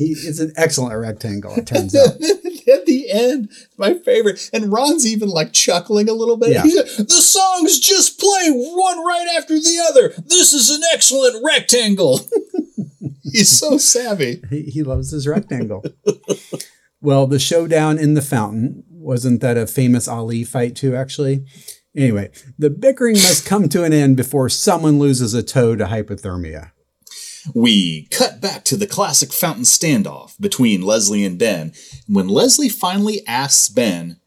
He, it's an excellent rectangle, it turns out. *laughs* At the end, my favorite. And Ron's even like chuckling a little bit. Yeah. He said, the songs just play one right after the other. This is an excellent rectangle. *laughs* He's so savvy. He, he loves his rectangle. *laughs* well, the showdown in the fountain wasn't that a famous Ali fight too? Actually, anyway, the bickering must come to an end before someone loses a toe to hypothermia. We cut back to the classic fountain standoff between Leslie and Ben. When Leslie finally asks Ben,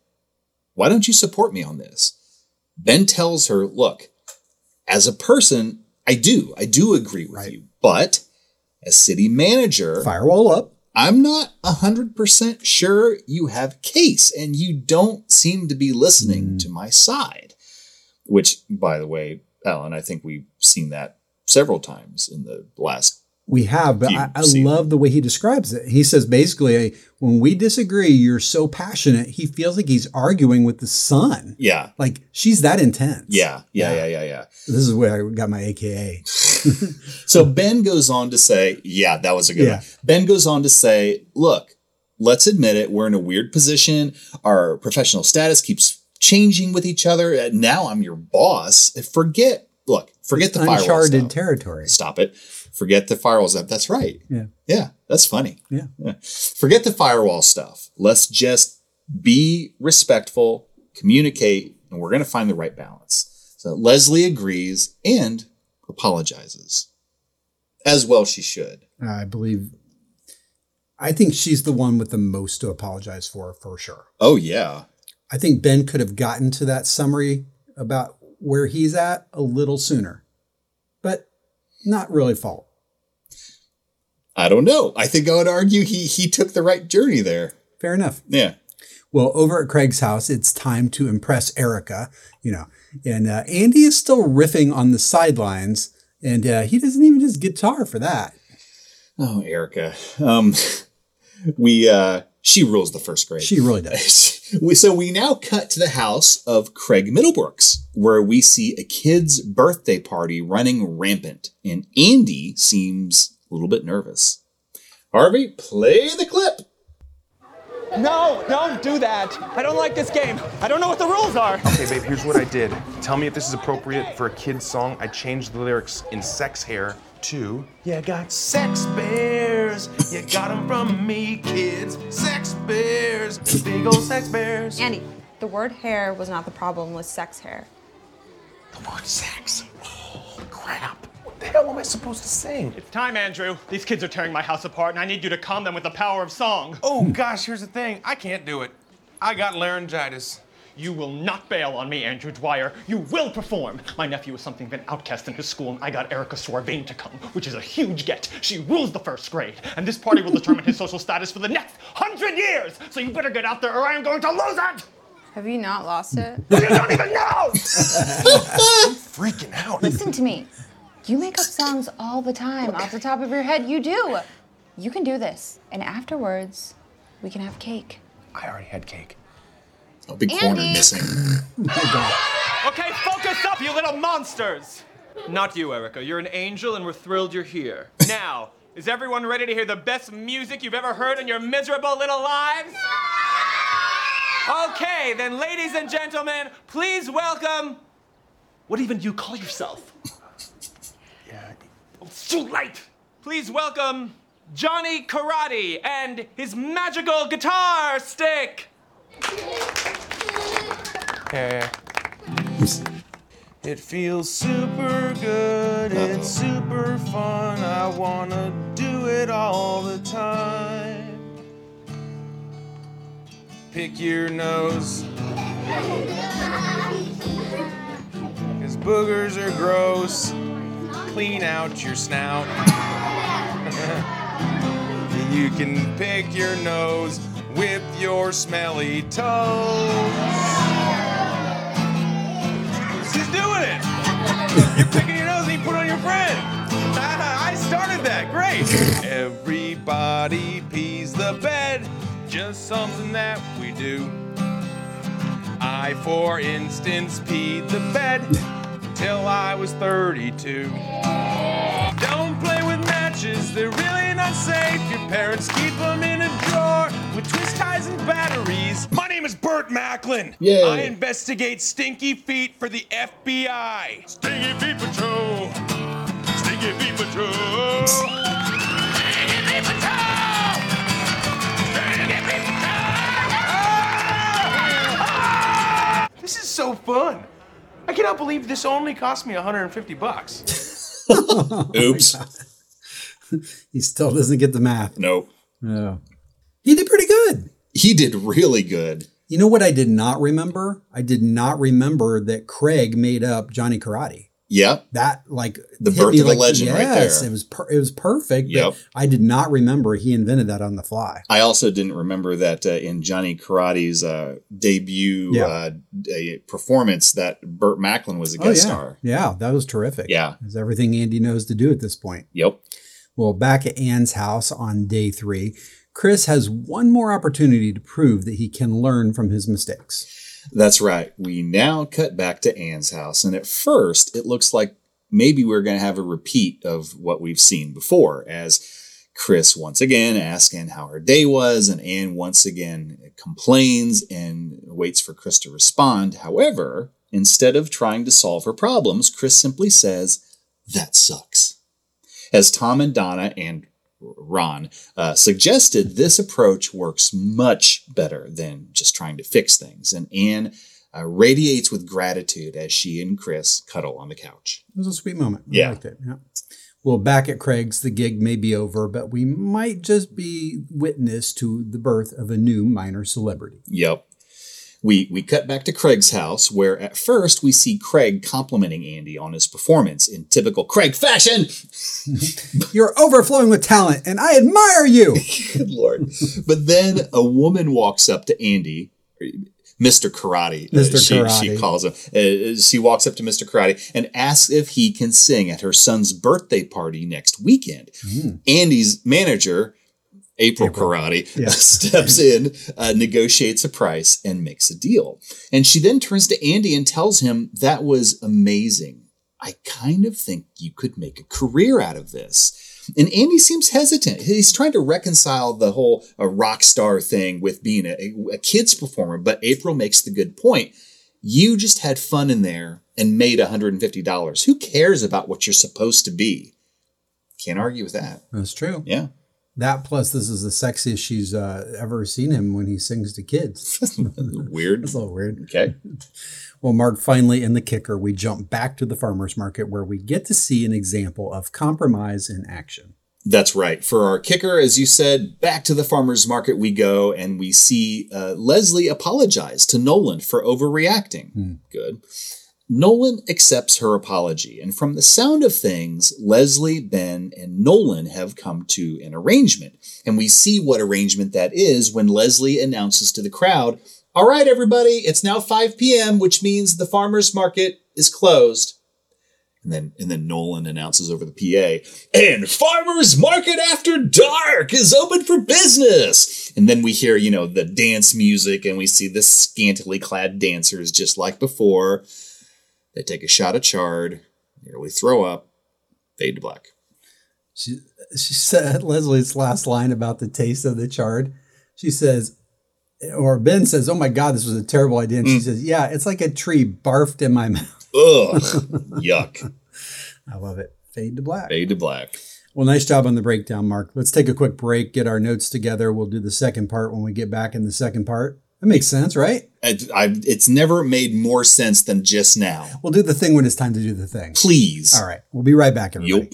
Why don't you support me on this? Ben tells her, Look, as a person, I do. I do agree with you. But as city manager, firewall up. I'm not 100% sure you have case and you don't seem to be listening mm. to my side. Which, by the way, Allen, I think we've seen that several times in the last We have, but I, I love the way he describes it. He says basically, when we disagree, you're so passionate. He feels like he's arguing with the sun. Yeah. Like she's that intense. Yeah, yeah, yeah, yeah, yeah. This is where I got my AKA. *laughs* *laughs* So Ben goes on to say, yeah, that was a good Yeah. one. Ben goes on to say, look, let's admit it, we're in a weird position. Our professional status keeps changing with each other. Now I'm your boss. Forget, look, forget the firewall Uncharted stuff. territory. Stop it. Forget the firewall stuff. That's right. Yeah. Yeah, that's funny. Yeah. Forget the firewall stuff. Let's just be respectful, communicate, and we're going to find the right balance. So Leslie agrees and apologizes. As well she should. I believe. I think she's the one with the most to apologize for, for sure. Oh yeah. I think Ben could have gotten to that summary about where he's at a little sooner, but not really fault. I don't know. I think I would argue he he took the right journey there. Fair enough. Yeah. Well, over at Craig's house, it's time to impress Erica, you know, and uh, Andy is still riffing on the sidelines, and uh, he doesn't even his guitar for that. Oh, Erica. Um *laughs* we uh she rules the first grade. She really does. *laughs* We, so we now cut to the house of Craig Middlebrooks, where we see a kid's birthday party running rampant, and Andy seems a little bit nervous. Harvey, play the clip. No, don't do that. I don't like this game. I don't know what the rules are. Okay, babe, here's what I did. Tell me if this is appropriate for a kid's song. I changed the lyrics in sex hair to. You got sex bears. You got them from me, kids. Sex bears. Big old sex bears. Andy, the word hair was not the problem with sex hair. The word sex. Oh, crap. What the hell am I supposed to sing? It's time, Andrew. These kids are tearing my house apart, and I need you to calm them with the power of song. Oh, gosh, here's the thing. I can't do it. I got laryngitis. You will not bail on me, Andrew Dwyer. You will perform. My nephew is something of an outcast in his school, and I got Erica Sorbane to come, which is a huge get. She rules the first grade, and this party will determine his social status for the next hundred years. So you better get out there, or I am going to lose it. Have you not lost it? *laughs* You don't even know. *laughs* I'm freaking out. Listen to me. You make up songs all the time off the top of your head. You do. You can do this. And afterwards, we can have cake. I already had cake. A big corner Andy. missing. *laughs* Okay, focus up, you little monsters! Not you, Erica. You're an angel, and we're thrilled you're here. Now, is everyone ready to hear the best music you've ever heard in your miserable little lives? Okay, then, ladies and gentlemen, please welcome. What even do you call yourself? Yeah. It's too late! Please welcome Johnny Karate and his magical guitar stick! Yeah. It feels super good, it's super fun. I wanna do it all the time. Pick your nose. Cause boogers are gross. Clean out your snout. *laughs* you can pick your nose with your smelly toes. She's doing it. You're picking your nose and you put on your friend. *laughs* I started that. Great. Everybody pees the bed, just something that we do. I, for instance, peed the bed till I was 32. Don't play with matches, they're really not safe. Your parents keep them in a drawer with twist ties and batteries. My name is Burt Macklin. Yay. I investigate stinky feet for the FBI. Stinky Feet Patrol. Stinky Feet Patrol. Stinky Feet Patrol. Stinky Feet Patrol. Ah! This is so fun. I cannot believe this only cost me 150 bucks. *laughs* Oops. *laughs* he still doesn't get the math. Nope. No. He did pretty good. He did really good. You know what I did not remember? I did not remember that Craig made up Johnny Karate. Yep. That like The birth of a legend right yes, there. It was per- it was perfect. but Yep. I did not remember he invented that on the fly. I also didn't remember that uh, in Johnny Karate's uh, debut uh, performance that Burt Macklin was a Oh, guest yeah. star. Yeah, that was terrific. Yeah. It's everything Andy knows to do at this point. Yep. Well, back at Ann's house on day three, Chris has one more opportunity to prove that he can learn from his mistakes. That's right. We now cut back to Ann's house, and at first it looks like maybe we're going to have a repeat of what we've seen before, as Chris once again asks Ann how her day was, and Ann once again complains and waits for Chris to respond. However, instead of trying to solve her problems, Chris simply says, That sucks. As Tom and Donna and Ron uh, suggested, this approach works much better than just trying to fix things. And Ann uh, radiates with gratitude as she and Chris cuddle on the couch. It was a sweet moment. I Yeah. liked it. Yeah. Well, back at Craig's, the gig may be over, but we might just be witness to the birth of a new minor celebrity. Yep. We, we cut back to Craig's house, where at first we see Craig complimenting Andy on his performance in typical Craig fashion. *laughs* You're overflowing with talent, and I admire you. *laughs* Good Lord. But then a woman walks up to Andy, Mr. Karate, uh, Mr. she, Karate. she calls him. Uh, she walks up to Mr. Karate and asks if he can sing at her son's birthday party next weekend. Andy's manager, April, Karate, *laughs* Yeah. steps in, uh, negotiates a price, and makes a deal. And she then turns to Andy and tells him that was amazing. I kind of think you could make a career out of this. And Andy seems hesitant. He's trying to reconcile the whole a rock star thing with being a, a kid's performer. But April makes the good point. You just had fun in there and made $150. Who cares about what you're supposed to be? Can't argue with that. That's true. Yeah. That plus, this is the sexiest she's uh, ever seen him when he sings to kids. *laughs* Weird. That's a little weird. Okay. Well, Mark, finally in the kicker, we jump back to the farmer's market where we get to see an example of compromise in action. That's right. For our kicker, as you said, back to the farmer's market we go, and we see uh, Leslie apologize to Nolan for overreacting. Good. Nolan accepts her apology, and from the sound of things, Leslie, Ben, and Nolan have come to an arrangement. And we see what arrangement that is when Leslie announces to the crowd, All right, everybody, it's now 5 p.m., which means the farmer's market is closed. And then and then Nolan announces over the PA, and Farmers Market After Dark is open for business. And then we hear, you know, the dance music and we see the scantily clad dancers just like before. They take a shot of chard, nearly throw up, fade to black. She, she said *laughs* Leslie's last line about the taste of the chard. She says, or Ben says, "Oh my God, this was a terrible idea." And she mm. says, "Yeah, it's like a tree barfed in my *laughs* mouth." Ugh, yuck. *laughs* I love it. Fade to black. Fade to black. Well, nice job on the breakdown, Mark. Let's take a quick break, get our notes together. We'll do the second part when we get back in the second part. That makes sense, right? I, I, it's never made more sense than just now. We'll do the thing when it's time to do the thing. Please. All right. We'll be right back, everybody.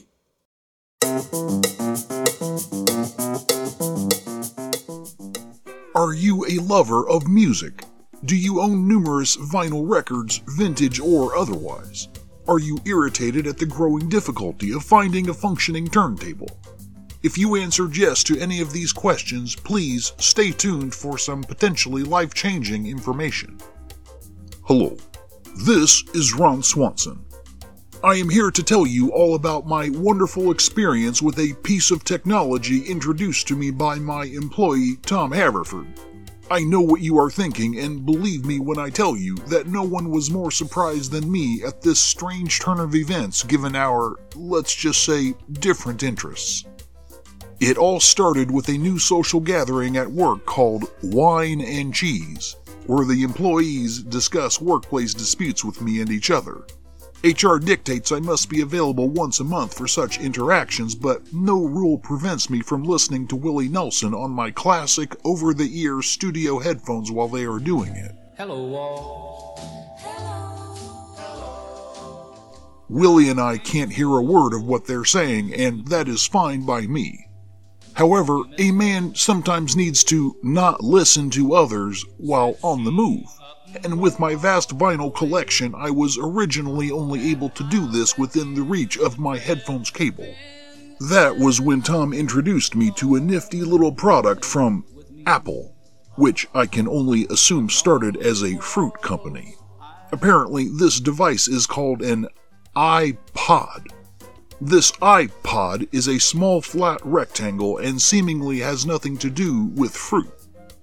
Are you a lover of music? Do you own numerous vinyl records, vintage or otherwise? Are you irritated at the growing difficulty of finding a functioning turntable? If you answered yes to any of these questions, please stay tuned for some potentially life changing information. Hello, this is Ron Swanson. I am here to tell you all about my wonderful experience with a piece of technology introduced to me by my employee, Tom Haverford. I know what you are thinking, and believe me when I tell you that no one was more surprised than me at this strange turn of events given our, let's just say, different interests. It all started with a new social gathering at work called Wine and Cheese, where the employees discuss workplace disputes with me and each other. HR dictates I must be available once a month for such interactions, but no rule prevents me from listening to Willie Nelson on my classic over the ear studio headphones while they are doing it. Hello, all. Willie and I can't hear a word of what they're saying, and that is fine by me. However, a man sometimes needs to not listen to others while on the move. And with my vast vinyl collection, I was originally only able to do this within the reach of my headphones cable. That was when Tom introduced me to a nifty little product from Apple, which I can only assume started as a fruit company. Apparently, this device is called an iPod. This iPod is a small flat rectangle and seemingly has nothing to do with fruit.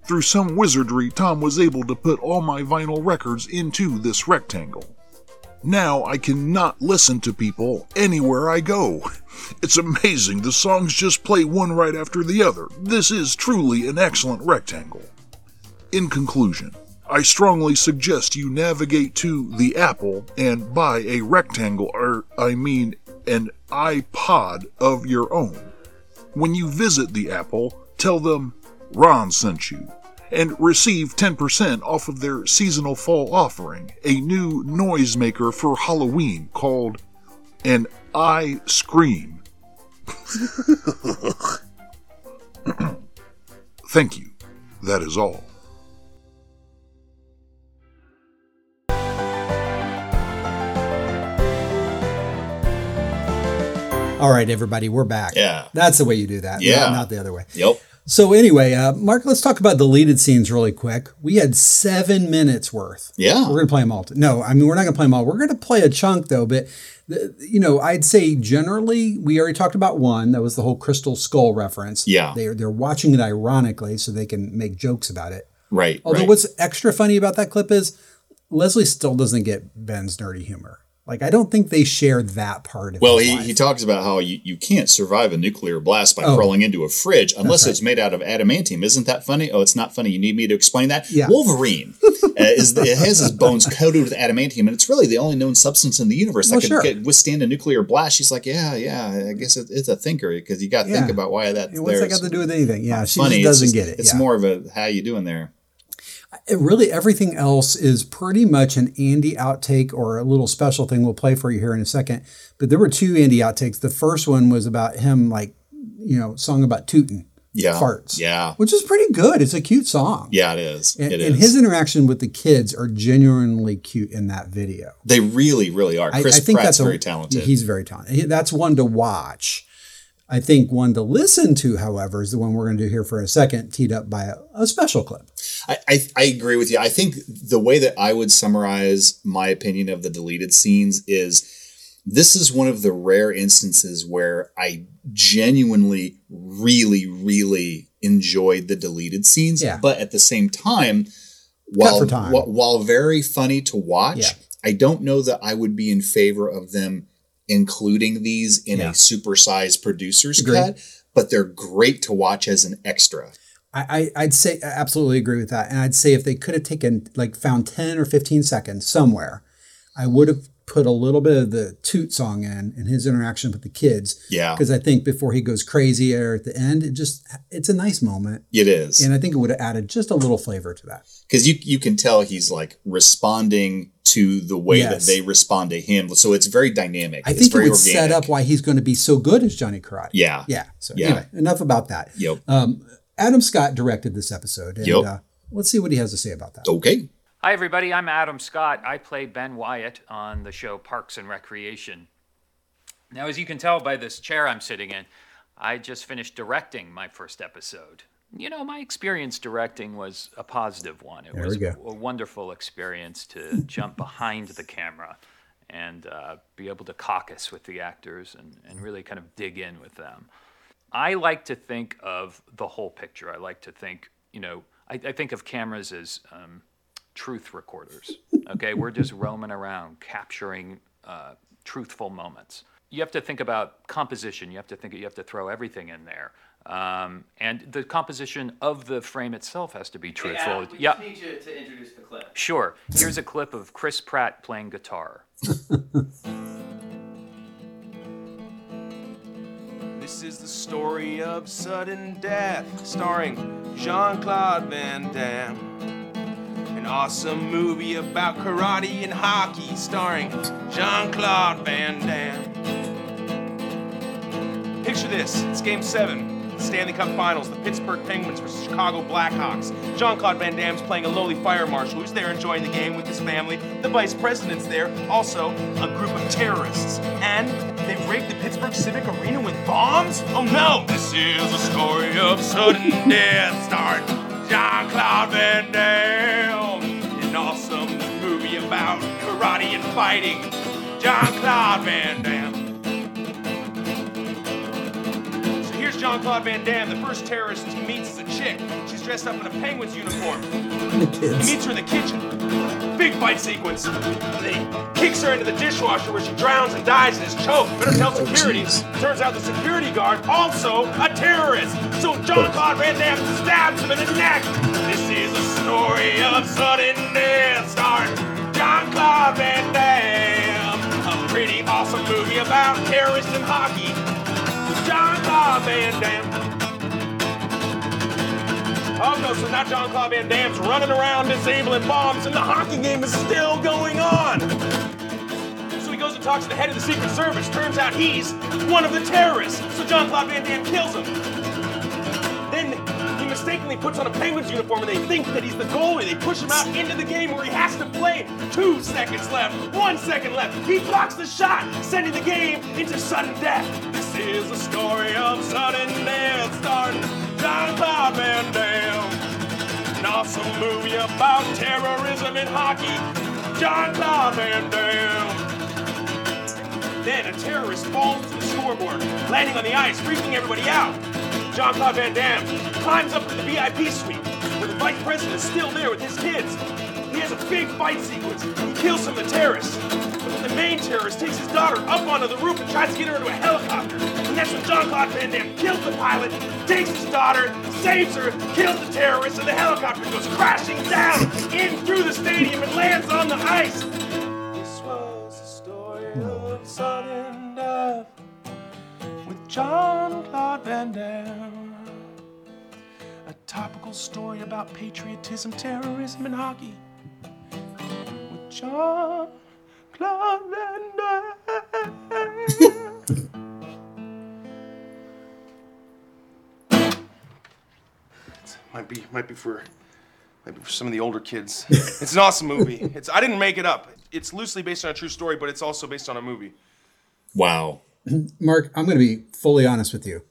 Through some wizardry, Tom was able to put all my vinyl records into this rectangle. Now I cannot listen to people anywhere I go. *laughs* It's amazing, the songs just play one right after the other. This is truly an excellent rectangle. In conclusion, I strongly suggest you navigate to the Apple and buy a rectangle, or I mean an iPod of your own. When you visit the Apple, tell them Ron sent you and receive 10% off of their seasonal fall offering, a new noisemaker for Halloween called an I Scream. *laughs* Thank you. That is all. All right, everybody, we're back. Yeah. That's the way you do that. Yeah. Not, not the other way. Yep. So anyway, uh, Mark, let's talk about deleted scenes really quick. We had seven minutes worth. Yeah. We're gonna play them all. No, I mean we're not gonna play them all. We're gonna play a chunk though. But the, you know, I'd say generally we already talked about one. That was the whole Crystal Skull reference. Yeah. They're they're watching it ironically so they can make jokes about it. Right. Although right. what's extra funny about that clip is Leslie still doesn't get Ben's nerdy humor. Like I don't think they share that part of Well, he, life. he talks about how you, you can't survive a nuclear blast by Oh. crawling into a fridge unless right. it's made out of adamantium. Isn't that funny? Oh, it's not funny. You need me to explain that? Yeah. Wolverine *laughs* uh, is it has his bones coated with adamantium, and it's really the only known substance in the universe Well, that sure. can get, withstand a nuclear blast. She's like, yeah, yeah. I guess it, it's a thinker because you got to think about why that. Yeah, What's that got to do with anything? Yeah, she funny. just doesn't just- get it. It's yeah. more of a how you doing there. It really everything else is pretty much an Andy outtake or a little special thing we'll play for you here in a second. But there were two Andy outtakes. The first one was about him, like, you know, song about tooting Yeah. farts, Yeah. which is pretty good. It's a cute song. Yeah, it is. And, it and his interaction with the kids are genuinely cute in that video. they really, really are. I- Chris I, think Pratt's that's a- very talented. He's very talented. That's one to watch. I think one to listen to, however, is the one we're going to do here for a second, teed up by a, a special clip. I, I, I agree with you. I think the way that I would summarize my opinion of the deleted scenes is this is one of the rare instances where I genuinely, really, really enjoyed the deleted scenes. Yeah. But at the same time, while, time. while while very funny to watch, Yeah. I don't know that I would be in favor of them including these in Yeah. a supersized producer's Agreed. cut. But they're great to watch as an extra. I, I, I'd say I absolutely agree with that. And I'd say if they could have taken, like, found 10 or 15 seconds somewhere, I would have put a little bit of the toot song in and his interaction with the kids. Yeah. Because I think before he goes crazy there at the end, it just, it's a nice moment. It is. And I think it would have added just a little flavor to that. because you you can tell he's like responding to the way Yes. that they respond to him. So it's very dynamic. I it's think it very would set up why he's going to be so good as Johnny Karate. Yeah. Yeah. So Yeah. anyway, enough about that. Yep. Um, Adam Scott directed this episode. And Yep. uh, let's see what he has to say about that. Okay. Hi, everybody. I'm Adam Scott. I play Ben Wyatt on the show Parks and Recreation. Now, as you can tell by this chair I'm sitting in, I just finished directing my first episode. You know, my experience directing was a positive one. It There was we a wonderful experience to *laughs* jump behind the camera and uh, be able to caucus with the actors and, and really kind of dig in with them. I like to think of the whole picture. I like to think, you know, I, I think of cameras as um, truth recorders. *laughs* Okay, we're just roaming around capturing uh, truthful moments. You have to think about composition. You have to think. You have to throw everything in there. Um, and the composition of the frame itself has to be truthful. yeah. need you to introduce the clip. Sure. Here's a clip of Chris Pratt playing guitar. *laughs* This is the story of sudden death, starring Jean Claude Van Damme. An awesome movie about karate and hockey, starring Jean Claude Van Damme. Picture this it's game seven. Stanley Cup Finals, the Pittsburgh Penguins versus Chicago Blackhawks. Jean Claude Van Damme's playing a lowly fire marshal who's there enjoying the game with his family. The vice president's there, also a group of terrorists. And they've rigged the Pittsburgh Civic Arena with bombs? Oh no! This is a story of sudden death, starring John Claude Van Damme. An awesome movie about karate and fighting. John Claude Van Damme. Here's Jean Claude Van Damme, the first terrorist he meets is a chick. She's dressed up in a penguin's uniform. The He meets her in the kitchen. Big fight sequence. He kicks her into the dishwasher where she drowns and dies and is choked. Better tell security. Turns out the security guard also a terrorist. So John Claude Van Damme stabs him in the neck. This is a story of sudden death, starring John Claude Van Damme. A pretty awesome movie about terrorists and hockey. John Claude Van Damme. Oh no, so now John Claude Van Damme's running around disabling bombs and the hockey game is still going on. So he goes and talks to the head of the Secret Service. Turns out he's one of the terrorists. So John Claude Van Damme kills him. Then he mistakenly puts on a Penguins uniform and they think that he's the goalie. They push him out into the game where he has to play. Two seconds left, one second left. He blocks the shot, sending the game into sudden death. Is the story of sudden death, starring John Claude Van Damme. An awesome movie about terrorism and hockey. John Claude Van Damme. Then a terrorist falls to the scoreboard, landing on the ice, freaking everybody out. John Claude Van Damme climbs up to the VIP suite, where the vice president is still there with his kids. He has a big fight sequence. He kills some of the terrorists. Main terrorist takes his daughter up onto the roof and tries to get her into a helicopter. And that's when John Claude Van Damme kills the pilot, takes his daughter, saves her, kills the terrorist, and the helicopter goes crashing down in through the stadium and lands on the ice. This was the story of sudden death with John Claude Van Damme. A topical story about patriotism, terrorism, and hockey with John. *laughs* might be might be for maybe for some of the older kids. *laughs* it's an awesome movie. It's I didn't make it up. It's loosely based on a true story, but it's also based on a movie. Wow. *clears throat* Mark, I'm going to be fully honest with you.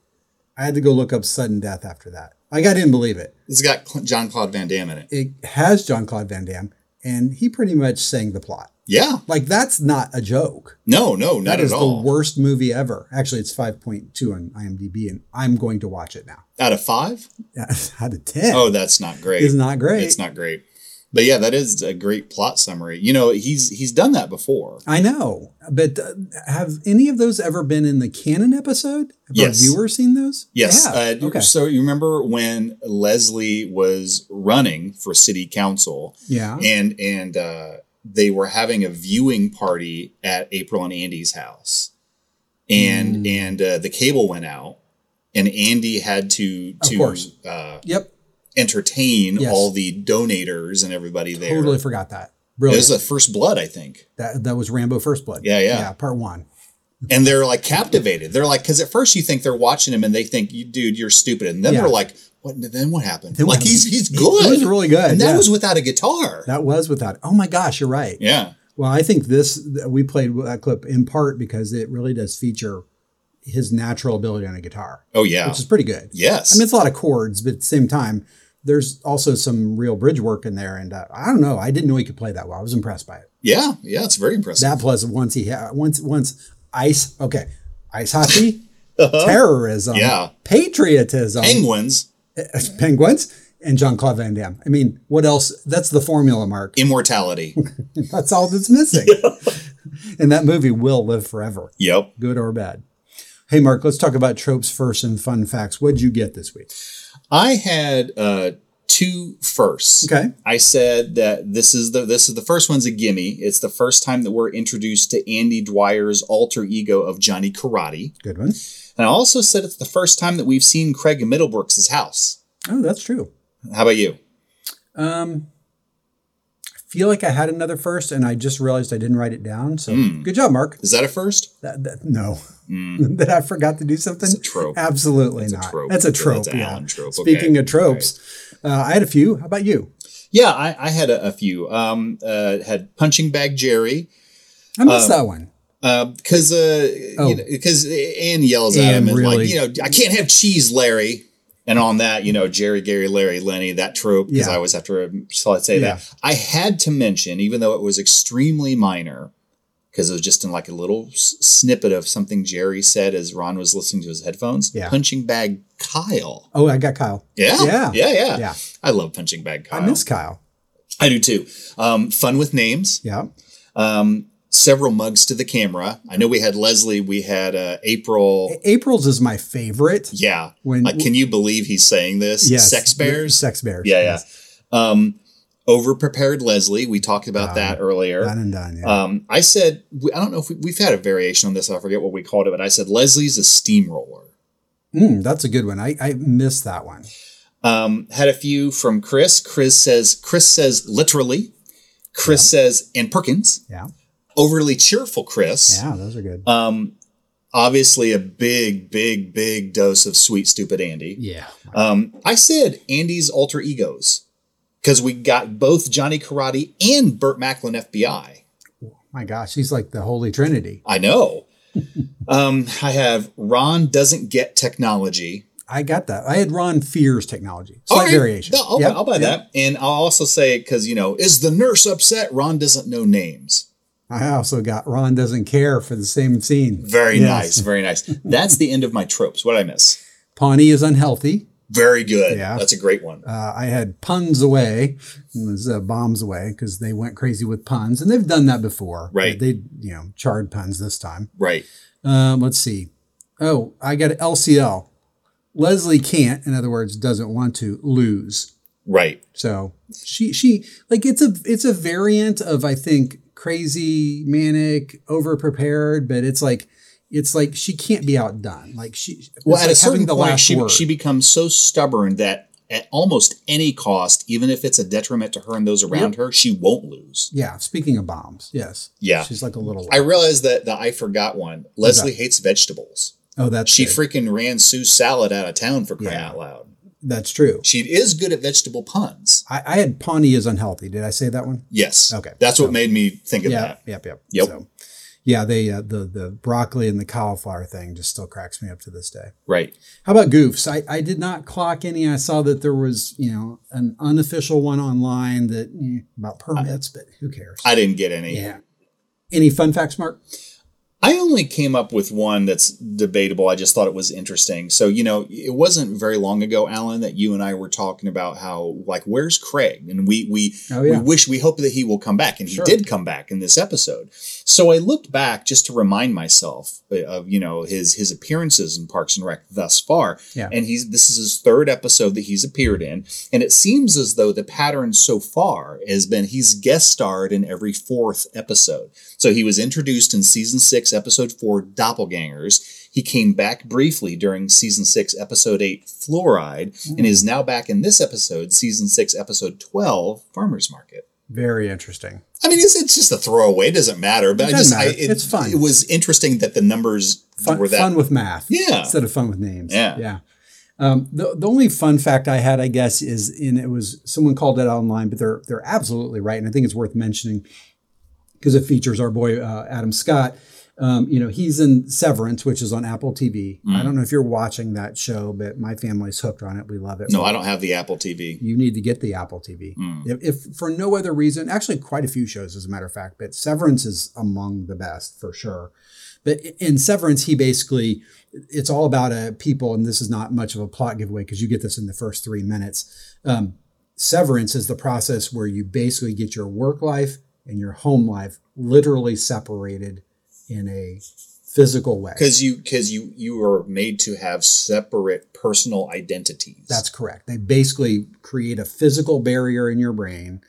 I had to go look up sudden death after that. Like I didn't believe it. It's got John Claude Van Damme in it. It has John Claude Van Damme, and he pretty much sang the plot. Yeah. Like that's not a joke. No, no, not That at is all. the worst movie ever. Actually, it's 5.2 on IMDb, and I'm going to watch it now. Out of five? *laughs* Out of 10. Oh, that's not great. It's not great. It's not great. But yeah, that is a great plot summary. You know, he's he's done that before. I know, but uh, have any of those ever been in the canon episode? Have Yes. our viewers seen those? Yes. Uh, okay. So you remember when Leslie was running for city council? Yeah. And and uh, they were having a viewing party at April and Andy's house, and Mm. and uh, the cable went out, and Andy had to to. Uh, Yep. entertain Yes. all the donators and everybody there. Totally forgot that. It Brilliant. was the first blood, I think. that that was Rambo First Blood. Yeah, yeah. Yeah, part one. and they're like captivated. They're like, because at first you think they're watching him and they think, "You dude, you're stupid," and then Yeah. they're like, "What? Then what happened?" Then what like he's happened? he's He- good. he was really good, and that yeah. was without a guitar. That was without. Oh my gosh, you're right. Yeah. Well, I think this we played that clip in part because it really does feature his natural ability on a guitar. Oh yeah, which is pretty good. Yes. I mean it's a lot of chords, but at the same time, there's also some real bridge work in there, and uh, I don't know. I didn't know he could play that well. I was impressed by it. Yeah, yeah, it's very impressive. That plus once he had once once ice okay ice hockey, *laughs* Uh-huh. terrorism, Yeah. patriotism, Penguins, penguins, and Jean Claude Van Damme. I mean, what else? That's the formula, Mark. immortality. *laughs* That's all that's missing. *laughs* and that movie will live forever, yep. good or bad. Hey, Mark, let's talk about tropes first and fun facts. What'd you get this week? I had uh, two firsts. Okay. I said that this is the this is the first one's a gimme. It's the first time that we're introduced to Andy Dwyer's alter ego of Johnny Karate. Good one. And I also said it's the first time that we've seen Craig Middlebrooks' house. Oh, that's true. How about you? Um, I feel like I had another first, and I just realized I didn't write it down. So Hmm. good job, Mark. Is that a first? That, that, no. Hmm. *laughs* that I forgot to do something? It's a trope. Absolutely That's a not. trope. That's a That's trope. an yeah. Trope. Speaking Okay. of tropes, uh, I had a few. How about you? Yeah, I, I had a, a few. Um, uh, had punching bag Jerry. I missed Uh, that one. Because uh, Oh. because Ann yells at him and really- like you know I can't have cheese, Larry. And on that, you know, Jerry, Gary, Larry, Lenny, that trope, because Yeah. I always have to so I'd say Yeah. that. I had to mention, even though it was extremely minor, because it was just in like a little s- snippet of something Jerry said as Ron was listening to his headphones. Yeah. Punching bag Kyle. Oh, I got Kyle. Yeah. Yeah. Yeah. Yeah. Yeah. I love punching bag Kyle. I miss Kyle. I do too. Um, fun with names. Yeah. Um, several mugs to the camera. I know we had Leslie. We had uh, April. April's is my favorite. Yeah. When- like, can you believe he's saying this? Yes. Sex bears. Sex bears. Yeah, yes. yeah. Um, over prepared Leslie. We talked about that earlier. Done and done. Yeah. Um, I said I don't know if we, we've had a variation on this. I forget what we called it, but I said Leslie's a steamroller. Mm, that's a good one. I, I missed that one. Um, had a few from Chris. Chris says Chris says literally. Chris says Ann Perkins. Yeah. Overly cheerful Chris. Yeah, those are good. Um, obviously a big, big, big dose of sweet, stupid Andy. Yeah. Um, I said Andy's alter egos because we got both Johnny Karate and Burt Macklin FBI. My gosh, he's like the Holy Trinity. I know. *laughs* um, I have Ron doesn't get technology. I got that. I had Ron fears technology. Slight Okay, variation. no, I'll, Yep, I'll buy yep. that. And I'll also say, because, you know, is the nurse upset? Ron doesn't know names. I also got Ron doesn't care for the same scene. Very Yes. nice. Very nice. *laughs* That's the end of my tropes. What did I miss? Pawnee is unhealthy. Very good. Yeah. That's a great one. Uh, I had puns away, was uh, bombs away because they went crazy with puns, and they've done that before. Right. They, you know, charred puns this time. Right. Um, let's see. Oh, I got LCL. Leslie can't, in other words, doesn't want to lose. Right. So she she like it's a it's a variant of I think crazy, manic, over prepared, but it's like it's like she can't be outdone. Like she Well, at like a certain the point, she, word. she becomes so stubborn that at almost any cost, even if it's a detriment to her and those around Yep. her, she won't lose. yeah. Speaking of bombs, yes. Yeah. She's like a little. I realized that, that I forgot one. Leslie hates vegetables. oh, that's She good. freaking ran Sue's salad out of town for crying Yeah. out loud. That's true. She is good at vegetable puns. I, I had Pawnee is unhealthy. Did I say that one? Yes. Okay. That's what made me think of yeah, that. Yep. Yep. Yep. So, yeah, they uh, the the broccoli and the cauliflower thing just still cracks me up to this day. Right. How about goofs? I, I did not clock any. I saw that there was, you know, an unofficial one online that eh, about permits, but who cares? I didn't get any. yeah. Any fun facts, Mark? I only came up with one that's debatable. I just thought it was interesting. So, you know, it wasn't very long ago, Allen, that you and I were talking about how, like, where's Craig? And we we Oh, yeah. we wish we hope that he will come back, and he did come back in this episode. So I looked back just to remind myself uh, of you know his his appearances in Parks and Rec thus far. Yeah. And he's this is his third episode that he's appeared in, and it seems as though the pattern so far has been he's guest starred in every fourth episode. So he was introduced in season six, episode four, Doppelgangers. He came back briefly during season six, episode eight, Fluoride, and mm. is now back in this episode, season six, episode 12, Farmer's Market. Very interesting. I mean, it's, it's just a throwaway. It doesn't matter. But It I just, I, it, It's fun. It was interesting that the numbers Fun, were that. fun with math. Yeah. Instead of fun with names. Yeah. Yeah. Um, the, the only fun fact I had, I guess, is in it was someone called it online, but they're they're absolutely right, and I think it's worth mentioning because it features our boy uh, Adam Scott. Um, you know, he's in Severance, which is on Apple TV. I Mm. don't know if you're watching that show, but my family's hooked on it. We love it. No, I don't have the Apple TV. You need to get the Apple TV. Mm. If, if for no other reason, actually, quite a few shows, as a matter of fact, but Severance is among the best for sure. But in Severance, he basically, it's all about a people, and this is not much of a plot giveaway because you get this in the first three minutes. Um, severance is the process where you basically get your work life and your home life literally separated in a physical way. Because you because you you are made to have separate personal identities. That's correct. They basically create a physical barrier in your brain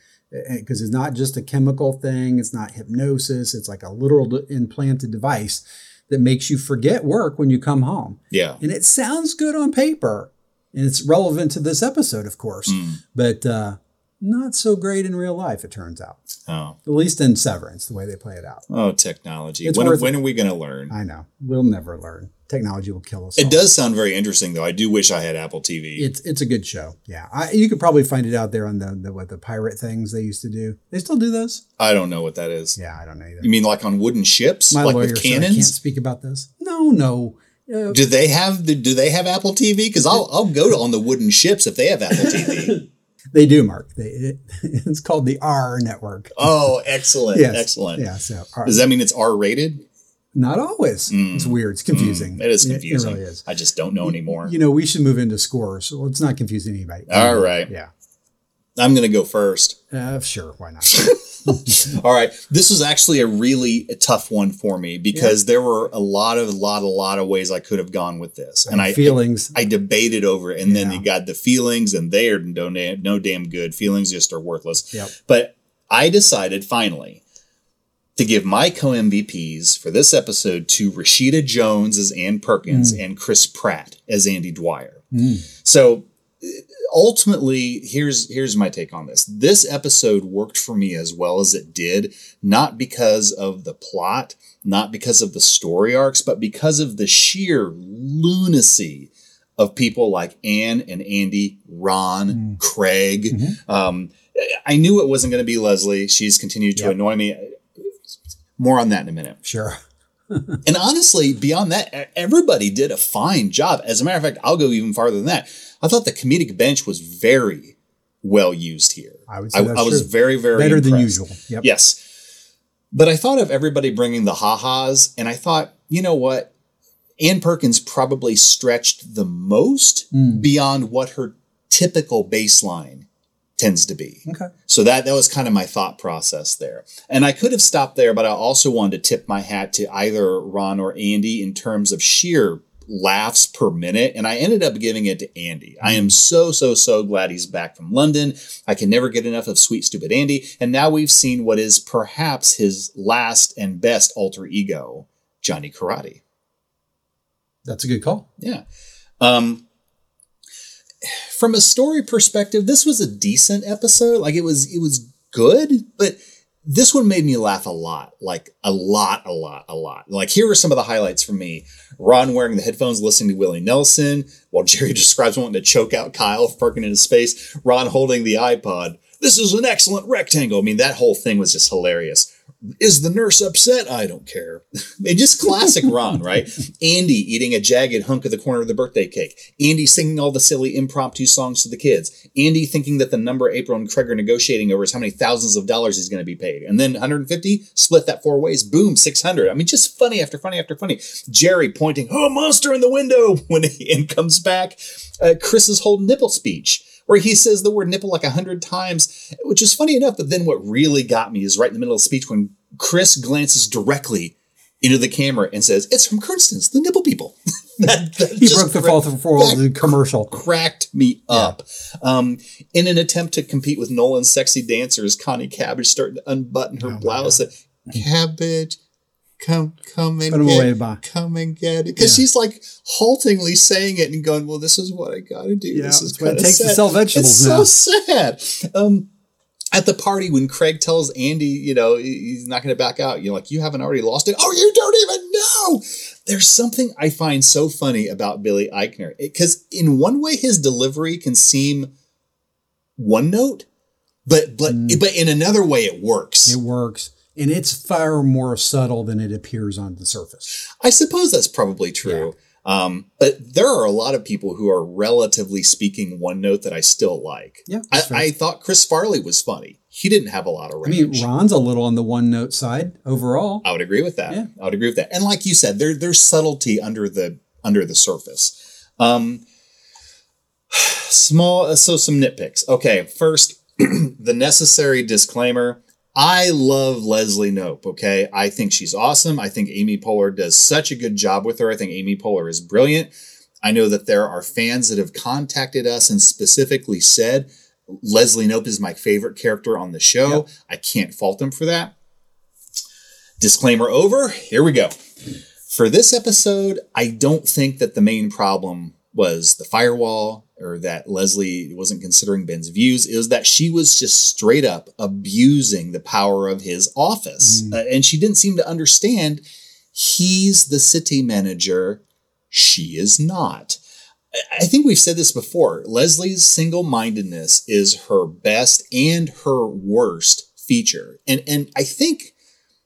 because it's not just a chemical thing, it's not hypnosis, it's like a literal implanted device that makes you forget work when you come home. Yeah. And it sounds good on paper, and it's relevant to this episode, of course, Mm. but uh, not so great in real life, it turns out. Oh. At least in Severance, the way they play it out. Oh, technology. It's when, when are we going to learn? I know. We'll never learn. Technology will kill us. It does sound very interesting, though. I do wish I had Apple TV. It's it's a good show. Yeah, I, you could probably find it out there on the, the what the pirate things they used to do. They still do those. I don't know what that is. Yeah, I don't know either. You mean like on wooden ships, My like lawyer with said I can't speak about this. No, no. Uh, Do they have the, do they have Apple TV? Because I'll I'll go to on the wooden ships if they have Apple TV. *laughs* they do, Mark. They, it, *laughs* it's called the R network. oh, *laughs* excellent, Yes. excellent. Yeah. So R- Does that mean it's R rated? not always? It's weird. It's confusing. Mm, it is It- confusing. It, really is. I just don't know anymore. You know, we should move into scores. So let's not confuse anybody. All right. Yeah. I'm going to go first. Uh, sure. Why not? *laughs* *laughs* All right. This was actually a really tough one for me because there were a lot of, a lot, a lot of ways I could have gone with this. And And I feelings. I, debated over it. And then you got the feelings and they are no, no damn good. Feelings just are worthless. Yep. But I decided finally to give my co MVPs for this episode to Rashida Jones as Ann Perkins Mm. and Chris Pratt as Andy Dwyer. Mm. So ultimately, here's here's my take on this. This episode worked for me as well as it did, not because of the plot, not because of the story arcs, but because of the sheer lunacy of people like Ann and Andy, Ron, Craig. Um, I knew it wasn't going to be Leslie. She's continued to annoy me. More on that in a minute. Sure. *laughs* and honestly, beyond that, everybody did a fine job. As a matter of fact, I'll go even farther than that. I thought the comedic bench was very well used here. I that's I was very, very Better than usual. Yep. Yes. But I thought of everybody bringing the ha-has, and I thought, you know what? Ann Perkins probably stretched the most Mm. beyond what her typical baseline tends to be. Okay. So that that was kind of my thought process there. And I could have stopped there, but I also wanted to tip my hat to either Ron or Andy in terms of sheer laughs per minute. And I ended up giving it to Andy. I am so, so, so glad he's back from London. I can never get enough of sweet, stupid Andy. And now we've seen what is perhaps his last and best alter ego, Johnny Karate. That's a good call. Yeah. Um, from a story perspective, this was a decent episode. Like it was, it was good, but this one made me laugh a lot, like a lot, a lot, a lot. Like here are some of the highlights for me: Ron wearing the headphones, listening to Willie Nelson, while Jerry *laughs* describes wanting to choke out Kyle parking in his face. Ron holding the iPod. This is an excellent rectangle. I mean, that whole thing was just hilarious. Is the nurse upset? I don't care. *laughs* and just classic *laughs* Ron, right? Andy eating a jagged hunk of the corner of the birthday cake. Andy singing all the silly impromptu songs to the kids. Andy thinking that the number April and Craig are negotiating over is how many thousands of dollars he's going to be paid. And then 150, split that four ways, boom, 600. I mean, just funny after funny after funny. Jerry pointing, oh, monster in the window *laughs* when Ann comes back. Uh, Chris's whole nipple speech where he says the word nipple like a hundred times, which is funny enough. But then what really got me is right in the middle of the speech when Chris glances directly into the camera and says, "It's from Kernstens, the nipple people." *laughs* that, that He broke the fourth wall of the commercial. cracked me up. Um, in an attempt to compete with Nolan's sexy dancers, Connie Cabbage started to unbutton Oh her blouse. and, Cabbage, come, come and get, bye. come and get it. Because Yeah. she's like haltingly saying it and going, "Well, this is what I got to do. Yeah, this is what it takes to sad." sell vegetables It's now. so sad." Um, at the party, when Craig tells Andy, you know, he's not going to back out, you're like, "You haven't already lost it." Oh, you don't even know. There's something I find so funny about Billy Eichner because in one way his delivery can seem one note, but but but in another way it works. It works. And it's far more subtle than it appears on the surface. I suppose that's probably true. Um, but there are a lot of people who are relatively speaking one note that I still like. Yeah, I. I thought Chris Farley was funny. He didn't have a lot of range. I mean, Ron's a little on the one note side overall. I would agree with that. Yeah. I would agree with that. And like you said, there there's subtlety under the under the surface. Um, *sighs* small, so some nitpicks. Okay, first, *clears throat* the necessary disclaimer. I love Leslie Knope. Okay, I think she's awesome. I think Amy Poehler does such a good job with her. I think Amy Poehler is brilliant. I know that there are fans that have contacted us and specifically said Leslie Knope is my favorite character on the show. I can't fault them for that. Disclaimer over. Here we go. For this episode, I don't think that the main problem was the firewall or that Leslie wasn't considering Ben's views. Was that she was just straight up abusing the power of his office. Uh, and she didn't seem to understand he's the city manager, she is not. I- I think we've said this before. Leslie's single mindedness is her best and her worst feature. And, and I think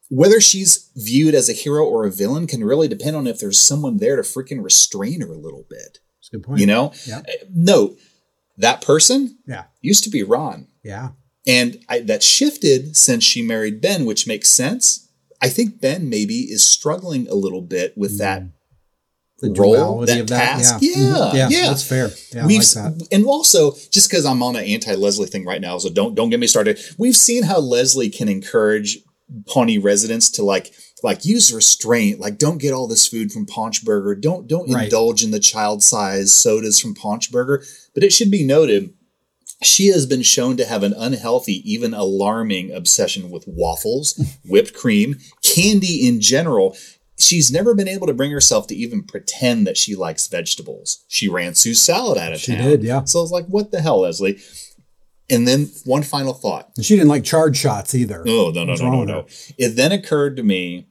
whether she's viewed as a hero or a villain can really depend on if there's someone there to freaking restrain her a little bit. A good point. You know? Yeah. Uh, No, that person Yeah. used to be Ron. Yeah. And I, that shifted since she married Ben, which makes sense. I think Ben maybe is struggling a little bit with that The role, that of that, task. yeah. Yeah, Mhm. Yeah, yeah, that's fair. Yeah, We've like that. and also just because I'm on an anti-Leslie thing right now, so don't don't get me started. We've seen how Leslie can encourage Pawnee residents to like like use restraint, like don't get all this food from Paunchburger, don't don't Right. indulge in the child-sized sodas from Paunchburger. But it should be noted. She has been shown to have an unhealthy, even alarming obsession with waffles, *laughs* whipped cream, candy in general. She's never been able to bring herself to even pretend that she likes vegetables. She ran Sue's salad out of She town. did, yeah. So I was like, what the hell, Leslie? And then one final thought. And she didn't like chard shots either. Oh, no, no, What's no, no, no. It then occurred to me,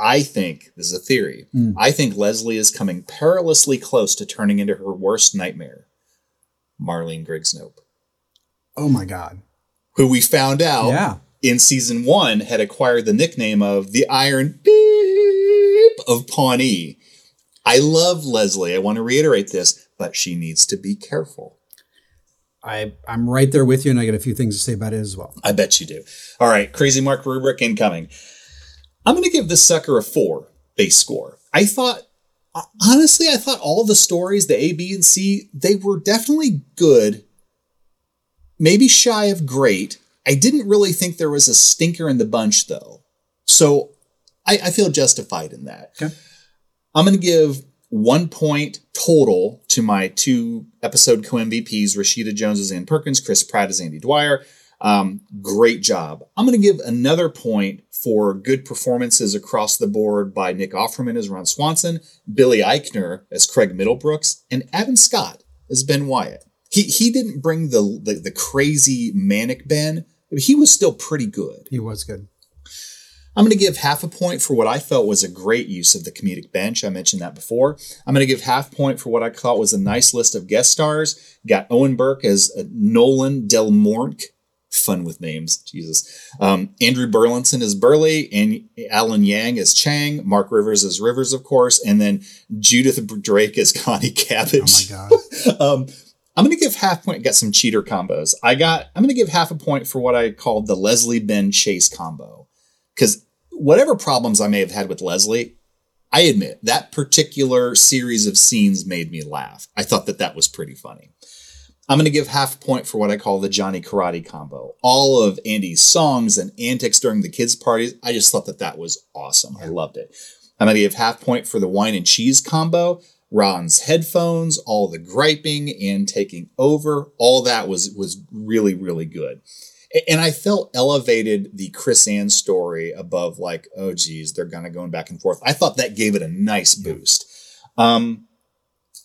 I think, this is a theory, Mm. I think Leslie is coming perilously close to turning into her worst nightmare, Marlene Griggs-Knope. Oh my God. who we found out Yeah. in season one had acquired the nickname of the Iron Beep of Pawnee. I love Leslie. I want to reiterate this, but she needs to be careful. I, I'm right there with you, and I got a few things to say about it as well. I bet you do. All right, Crazy Mark rubric incoming. I'm going to give this sucker a four base score. I thought, uh, honestly, I thought all the stories, the A, B, and C, they were definitely good, maybe shy of great. I didn't really think there was a stinker in the bunch, though. So I, I feel justified in that. Okay. I'm going to give one point total to my two episode co MVPs, Rashida Jones as Ann Perkins, Chris Pratt as Andy Dwyer. Um, great job. I'm going to give another point for good performances across the board by Nick Offerman as Ron Swanson, Billy Eichner as Craig Middlebrooks, and Evan Scott as Ben Wyatt. He he didn't bring the the, the crazy manic Ben, but he was still pretty good. He was good. I'm going to give half a point for what I felt was a great use of the comedic bench. I mentioned that before. I'm going to give half point for what I thought was a nice list of guest stars. Got Owen Burke as uh, Nolan Del Mornk. Fun with names, Jesus. Um, Andrew Burlinson is Burley, and Alan Yang is Chang, Mark Rivers is Rivers, of course, and then Judith Drake is *laughs* Connie Cabbage. Oh my God. *laughs* um, I'm going to give half point. Got some cheater combos. I got. I'm going to give half a point for what I called the Leslie Ben Chase combo, because whatever problems I may have had with Leslie, I admit that particular series of scenes made me laugh. I thought that that was pretty funny. I'm going to give half a point for what I call the Johnny Karate combo. All of Andy's songs and antics during the kids' parties. I just thought that that was awesome. I loved it. I'm going to give half point for the wine and cheese combo. Ron's headphones, all the griping and taking over, all that was was really really good. And I felt elevated the Chris Ann story above like, oh geez, they're kind of going back and forth. I thought that gave it a nice boost. Um,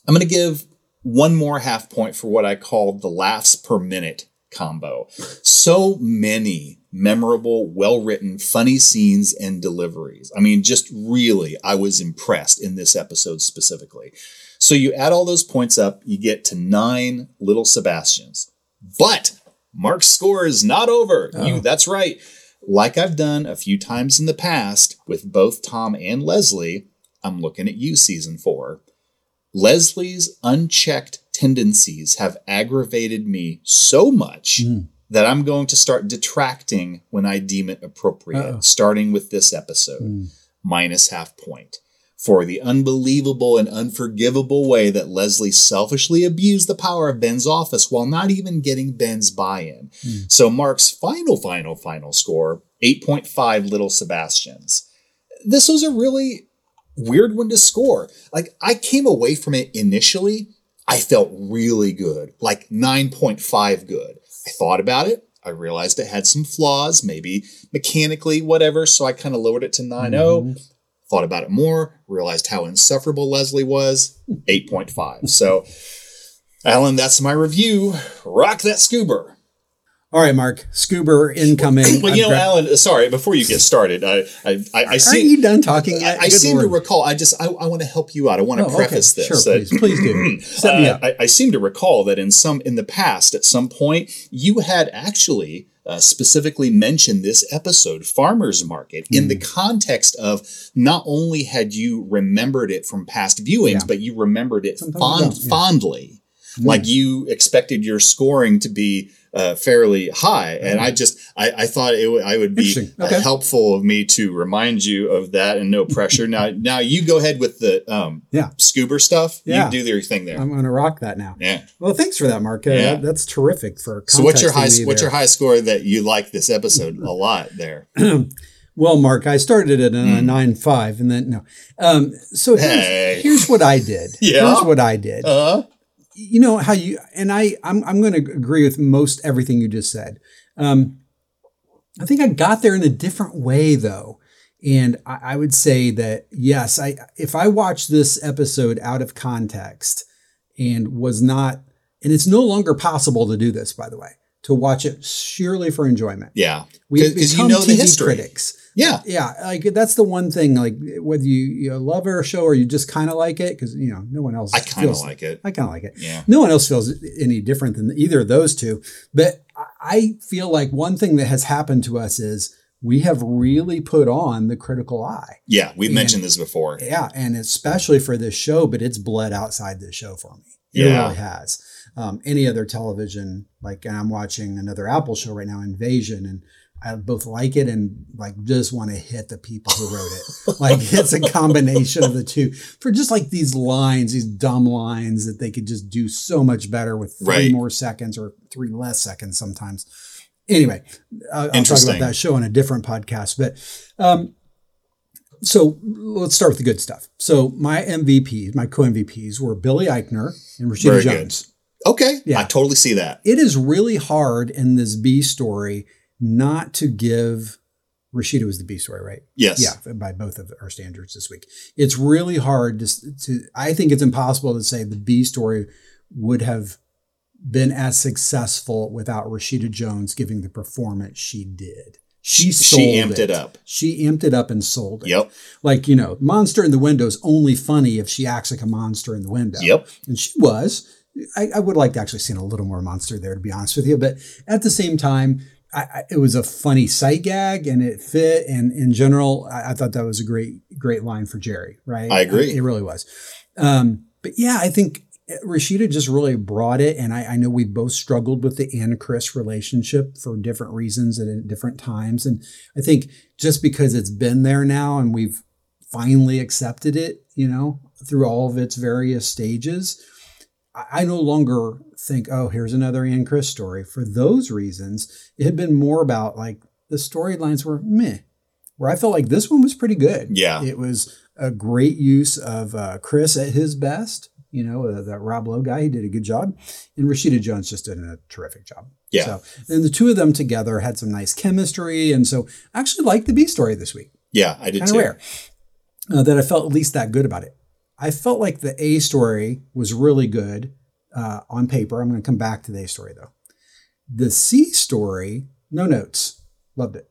I'm going to give one more half point for what I called the laughs per minute combo. So many memorable, well written, funny scenes and deliveries. I mean, just really, I was impressed in this episode specifically. So you add all those points up, you get to nine little Sebastians. But Mark's score is not over. You, oh. that's right. like I've done a few times in the past with both Tom and Leslie, I'm looking at you, season four. Leslie's unchecked tendencies have aggravated me so much hmm. that I'm going to start detracting when I deem it appropriate, Uh-oh. starting with this episode, hmm. minus half point. For the unbelievable and unforgivable way that Leslie selfishly abused the power of Ben's office while not even getting Ben's buy in. Hmm. So Mark's final, final, final score 8.5 Little Sebastians. This was a really weird one to score. Like, I came away from it initially, I felt really good, like 9.5 good. I thought about it. I realized it had some flaws, maybe mechanically, whatever. So I kind of lowered it to 9.0. Mm-hmm. Thought about it more, realized how insufferable Leslie was. 8.5. So, Alan, that's my review. Rock that scuba. All right, Mark. Scuba incoming. Well, you know, Alan. Sorry, before you get started, I, I, I, I see. Aren't you done talking? I, I seem to recall. I just, I, I want to help you out. I want to Oh, okay. preface this. Sure, that- please. Please do. *clears throat* Set me Uh, up. I, I seem to recall that in some, in the past, at some point, you had actually uh, specifically mentioned this episode, Farmers Market, in Hmm. the context of not only had you remembered it from past viewings, but you remembered it fond, yeah. fondly. Mm. Like you expected your scoring to be uh, fairly high, and I just I, I thought it would I would be Okay. helpful of me to remind you of that and no *laughs* pressure. now now you go ahead with the um Yeah. scuba stuff. Yeah. You do your thing there. I'm going to rock that now. yeah. Well, thanks for that, Mark. Uh, Yeah. that- that's terrific for So what's your high what's your high score that you like this episode a *laughs* lot there? *clears throat* Well, Mark, I started at a nine five, and then no. Um, so here's, Hey. here's what I did. *laughs* Yeah? Here's what I did. Uh you know how you and I. I'm I'm going to agree with most everything you just said. Um, I think I got there in a different way though, and I, I would say that yes, I if I watched this episode out of context and was not, and it's no longer possible to do this, by the way, to watch it sheerly for enjoyment. yeah. Because you know the TV history. critics. Yeah. Yeah, like that's the one thing. Like whether you, you love our show or you just kind of like it, because you know no one else. I kinda feels- like it. I kind of like it. Yeah. No one else feels any different than either of those two. But I- I feel like one thing that has happened to us is we have really put on the critical eye. Yeah, we've And- mentioned this before. Yeah, and especially for this show, but it's bled outside this show for me. It Yeah. really has. Um, any other television, like and I'm watching another Apple show right now, Invasion, and I both like it and like just want to hit the people who wrote it. like it's a combination of the two for just like these lines, these dumb lines that they could just do so much better with three Right. more seconds or three less seconds sometimes. Anyway, I'll, I'll talk about that show on a different podcast, but um, so let's start with the good stuff. So my MVPs, my co-MVPs were Billy Eichner and Rashida Very good. Jones. Okay. Yeah. I totally see that. It is really hard in this B story not to give Rashida was the B story, right? Yes. Yeah, by both of our standards this week. It's really hard to, to I think it's impossible to say the B story would have been as successful without Rashida Jones giving the performance she did. She She amped it up. She amped it up and sold it. Yep. Like, you know, monster in the window is only funny if she acts like a monster in the window. Yep. And she was. I, I would like to actually see a little more monster there, to be honest with you. But at the same time, I, it was a funny sight gag and it fit. And in general, I, I thought that was a great, great line for Jerry, right? I agree. It really was. Um, but yeah, I think Rashida just really brought it. And I, I know we both struggled with the Anna Chris relationship for different reasons and at different times. And I think just because it's been there now and we've finally accepted it, you know, through all of its various stages, I, no longer think, oh, here's another Ann Chris story. For those reasons, it had been more about like the storylines were meh, where I felt like this one was pretty good. Yeah. It was a great use of uh, Chris at his best. You know, uh, that Rob Lowe guy, he did a good job. And Rashida Jones just did a terrific job. Yeah. So, and the two of them together had some nice chemistry. And so I actually liked the B story this week Yeah, I did kind too. rare uh, that I felt at least that good about it. I felt like the A story was really good uh, on paper. I'm going to come back to the A story though. The C story, no notes. Loved it.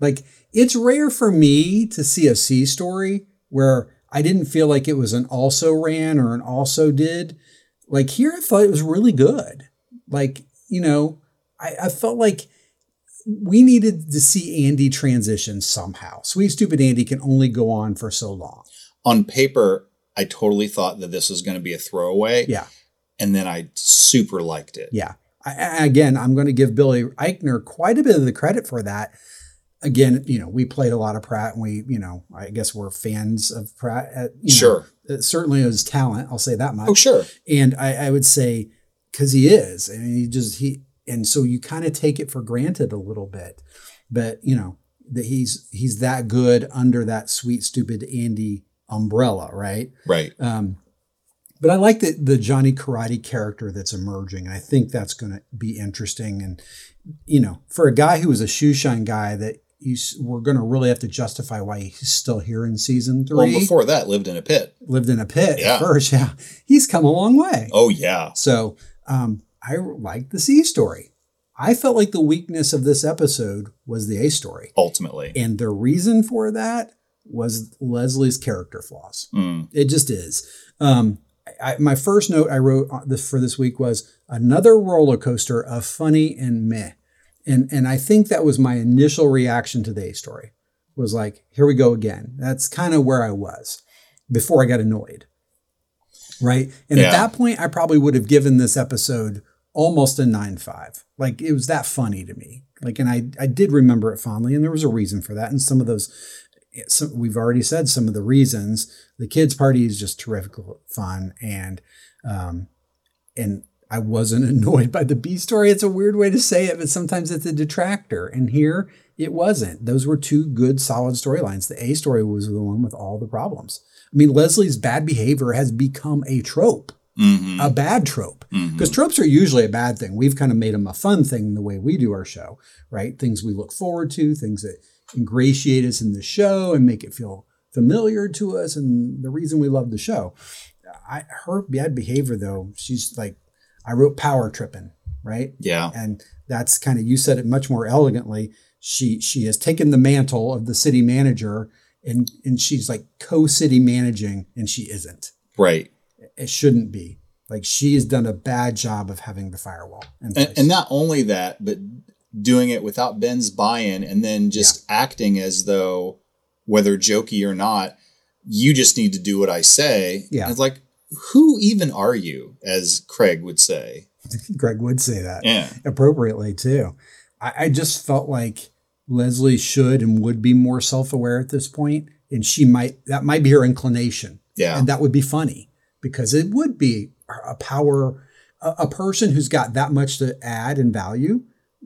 Like it's rare for me to see a C story where I didn't feel like it was an also ran or an also did. Like here, I thought it was really good. Like, you know, I, I felt like we needed to see Andy transition somehow. Sweet Stupid Andy can only go on for so long. On paper, I totally thought that this was going to be a throwaway. Yeah. And then I super liked it. Yeah. I, again, I'm going to give Billy Eichner quite a bit of the credit for that. Again, you know, we played a lot of Pratt, and we, you know, I guess we're fans of Pratt. At, know, Sure. uh, certainly his talent. I'll say that much. Oh, sure. And I, I would say because he is, I mean, he just he, and so you kind of take it for granted a little bit, but you know that he's he's that good under that sweet stupid Andy umbrella, right? Right. Um, but I like the the Johnny Karate character that's emerging, and I think that's going to be interesting. And you know, for a guy who was a shoe shine guy, that you we're going to really have to justify why he's still here in season three. Well, before that, lived in a pit. lived in a pit Yeah. at first, yeah, he's come a long way. Oh, yeah. So um, I like the C story. I felt like the weakness of this episode was the A story. Ultimately. And the reason for that was Leslie's character flaws. Mm. It just is. Um, I, my first note I wrote this, for this week was another roller coaster of funny and meh. And, and I think that was my initial reaction to the A story was like, here we go again. That's kind of where I was before I got annoyed. Right. And Yeah. at that point, I probably would have given this episode almost a 9 5. Like it was that funny to me. Like, and I, I did remember it fondly, and there was a reason for that. And some of those, some, we've already said some of the reasons. The kids' party is just terrific fun. And, um, and I wasn't *laughs* annoyed by the B story. It's a weird way to say it, but sometimes it's a detractor. And here it wasn't. Those were two good, solid storylines. The A story was the one with all the problems. I mean, Leslie's bad behavior has become a trope, Mm-hmm. a bad trope. Because tropes are usually a bad thing. We've kind of made them a fun thing the way we do our show, right? Things we look forward to, things that ingratiate us in the show and make it feel familiar to us and the reason we love the show. I, her bad behavior, though, she's like, I wrote power tripping, right? Yeah. And that's kind of you said it much more elegantly. She she has taken the mantle of the city manager and and she's like co-city managing and she isn't. Right. It shouldn't be. Like she has done a bad job of having the firewall. And, and not only that, but doing it without Ben's buy-in and then just acting as though, whether jokey or not, you just need to do what I say. Yeah. And It's like, who even are you, as Craig would say? *laughs* Greg would say that Yeah. appropriately too. I, I just felt like Leslie should and would be more self-aware at this point, and she might that might be her inclination. Yeah. and that would be funny because it would be a power. A, a person who's got that much to add and value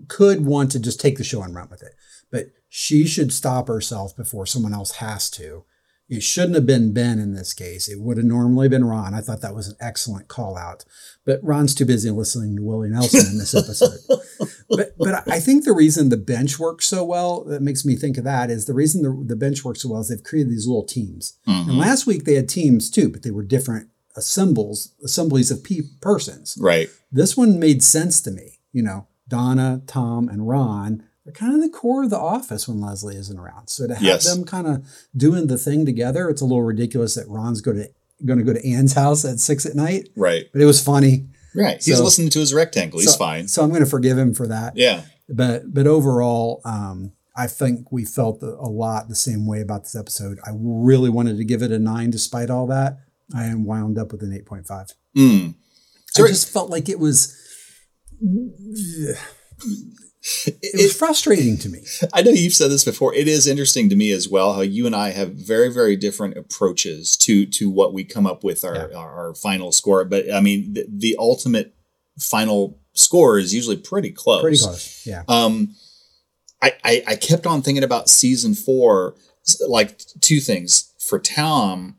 could want to just take the show and run with it, but she should stop herself before someone else has to. It shouldn't have been Ben in this case. It would have normally been Ron. I thought that was an excellent call out. But Ron's too busy listening to Willie Nelson in this episode. *laughs* but but I think the reason the bench works so well, that makes me think of that, is the reason the, the bench works so well is they've created these little teams. Mhm. And last week they had teams too, but they were different assembles, assemblies of pe- persons. Right. This one made sense to me. You know, Donna, Tom, and Ron, they're kind of the core of the office when Leslie isn't around. So to have Yes. them kind of doing the thing together, it's a little ridiculous that Ron's go to going to go to Ann's house at six at night. Right. But it was funny. Right. He's listening to his rectangle. He's so- fine. So I'm going to forgive him for that. Yeah. But but overall, um, I think we felt a a lot the same way about this episode. I really wanted to give it a nine, despite all that. I am wound up with an eight point five. Mm. I just felt like it was. It was frustrating to me. I know you've said this before. It is interesting to me as well how you and I have very, very different approaches to to what we come up with our our, our final score. But I mean, the, the ultimate final score is usually pretty close. Pretty close. Yeah. Um, I, I I kept on thinking about season four, like two things for Tom.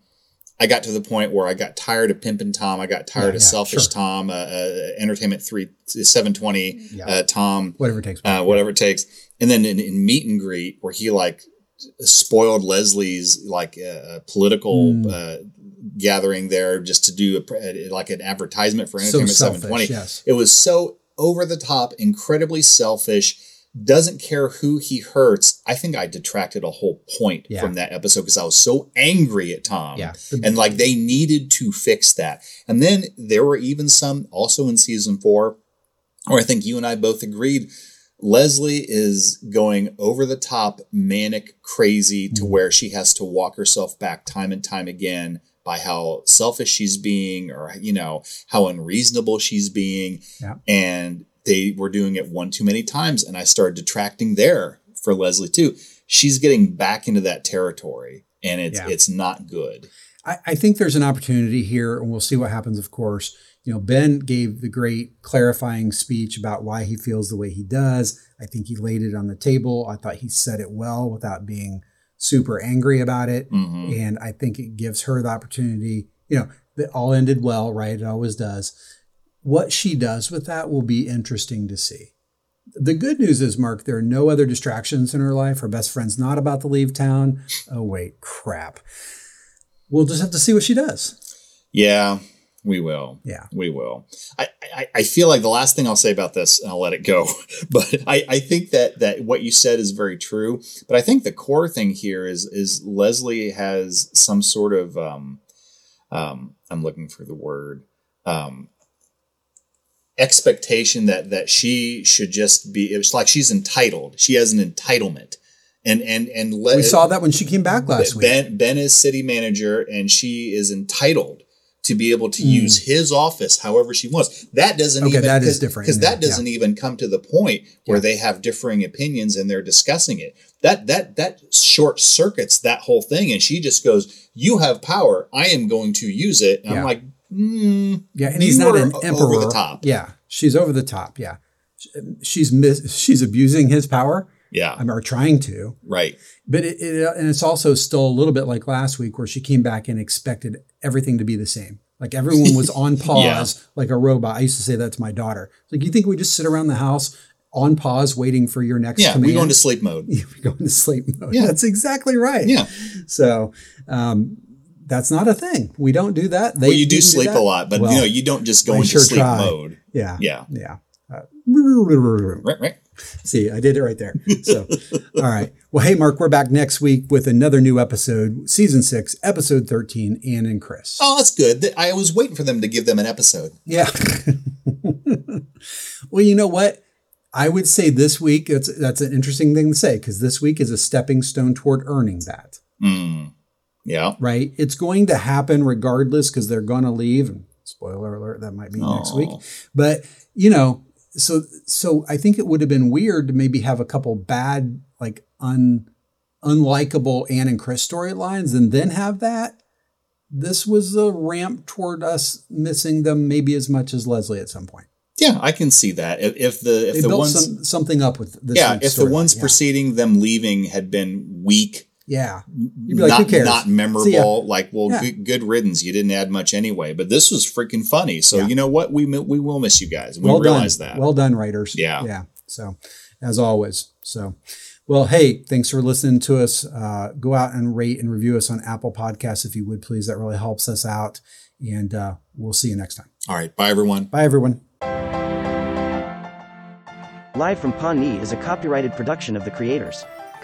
I got to the point where I got tired of pimping Tom. I got tired Yeah, of yeah, selfish sure. Tom. Uh, uh, Entertainment three seven twenty. Yeah. Uh, Tom. Whatever it takes. Uh, whatever it takes. And then in, in meet and greet, where he like spoiled Leslie's like uh, political Mm. uh, gathering there just to do a, like an advertisement for So Entertainment selfish, 720. yes. It was so over the top, incredibly selfish. Doesn't care who he hurts. I think I detracted a whole point Yeah. from that episode because I was so angry at Tom. Yeah. And like they needed to fix that. And then there were even some also in season four where I think you and I both agreed Leslie is going over the top, manic, crazy to Mm-hmm. where she has to walk herself back time and time again by how selfish she's being or, you know, how unreasonable she's being. Yeah. And they were doing it one too many times. And I started detracting there for Leslie too. She's getting back into that territory and it's, Yeah. it's not good. I, I think there's an opportunity here, and we'll see what happens, of course. You know, Ben gave the great clarifying speech about why he feels the way he does. I think he laid it on the table. I thought he said it well without being super angry about it. Mhm. And I think it gives her the opportunity, you know, that all ended well, right? It always does. What she does with that will be interesting to see. The good news is, Mark, there are no other distractions in her life. Her best friend's not about to leave town. Oh, wait, crap. We'll just have to see what she does. Yeah, we will. Yeah. we will. I, I, I feel like the last thing I'll say about this, and I'll let it go, *laughs* but I, I think that that what you said is very true. But I think the core thing here is is Leslie has some sort of um, um, I'm looking for the word um, expectation that that she should just be. It's like she's entitled. She has an entitlement. And and and le- we saw that when she came back last week. Ben Ben is city manager, and she is entitled to be able to hmm. use his office however she wants. That doesn't. Okay, even that is different, because yeah, that doesn't even come to the point where they have differing opinions and they're discussing it. That that that short circuits that whole thing, and she just goes, "You have power. I am going to use it." And Yeah. I'm like, mm, Yeah, and he's not an emperor. over the top. Yeah, she's over the top. Yeah, she's mis- she's abusing his power. Yeah, I mean, or trying to. Right. But it, it and it's also still a little bit like last week where she came back and expected everything to be the same. Like everyone was on *laughs* pause, like a robot. I used to say that to my daughter. Like, you think we just sit around the house on pause waiting for your next Yeah, command? we go into sleep mode. *laughs* we go into sleep mode. Yeah. That's exactly right. Yeah. So um, that's not a thing. We don't do that. They well, you do sleep that. a lot, but Well, you know, you don't just go I into sure sleep try. mode. Yeah. Yeah. Yeah. Uh, Right, *laughs* right. See, I did it right there. So, all right. Well, hey, Mark, we're back next week with another new episode, season six, episode 13, Ann and Chris. Oh, that's good. I was waiting for them to give them an episode. Yeah. *laughs* well, you know what? I would say this week, that's, that's an interesting thing to say because this week is a stepping stone toward earning that. Mm. Yeah. Right? It's going to happen regardless because they're going to leave. And spoiler alert, that might be next week. Oh. But, you know, so so I think it would have been weird to maybe have a couple bad, like un unlikable Ann and Chris storylines and then have that. This was a ramp toward us missing them maybe as much as Leslie at some point. Yeah, I can see that. If, if the if they the built ones some, something up with this. yeah, if the ones yeah. preceding them leaving had been weak, yeah, you'd be like, not who cares? not memorable, like well, Yeah. good, good riddance. You didn't add much anyway, but this was freaking funny. So you know what? We we will miss you guys. We well realize done. that. Well done, writers. Yeah. Yeah. So, as always. So, well, hey, thanks for listening to us. Uh, go out and rate and review us on Apple Podcasts if you would, please. That really helps us out. And uh, we'll see you next time. All right. Bye, everyone. Bye, everyone. Live from Pawnee is a copyrighted production of the creators.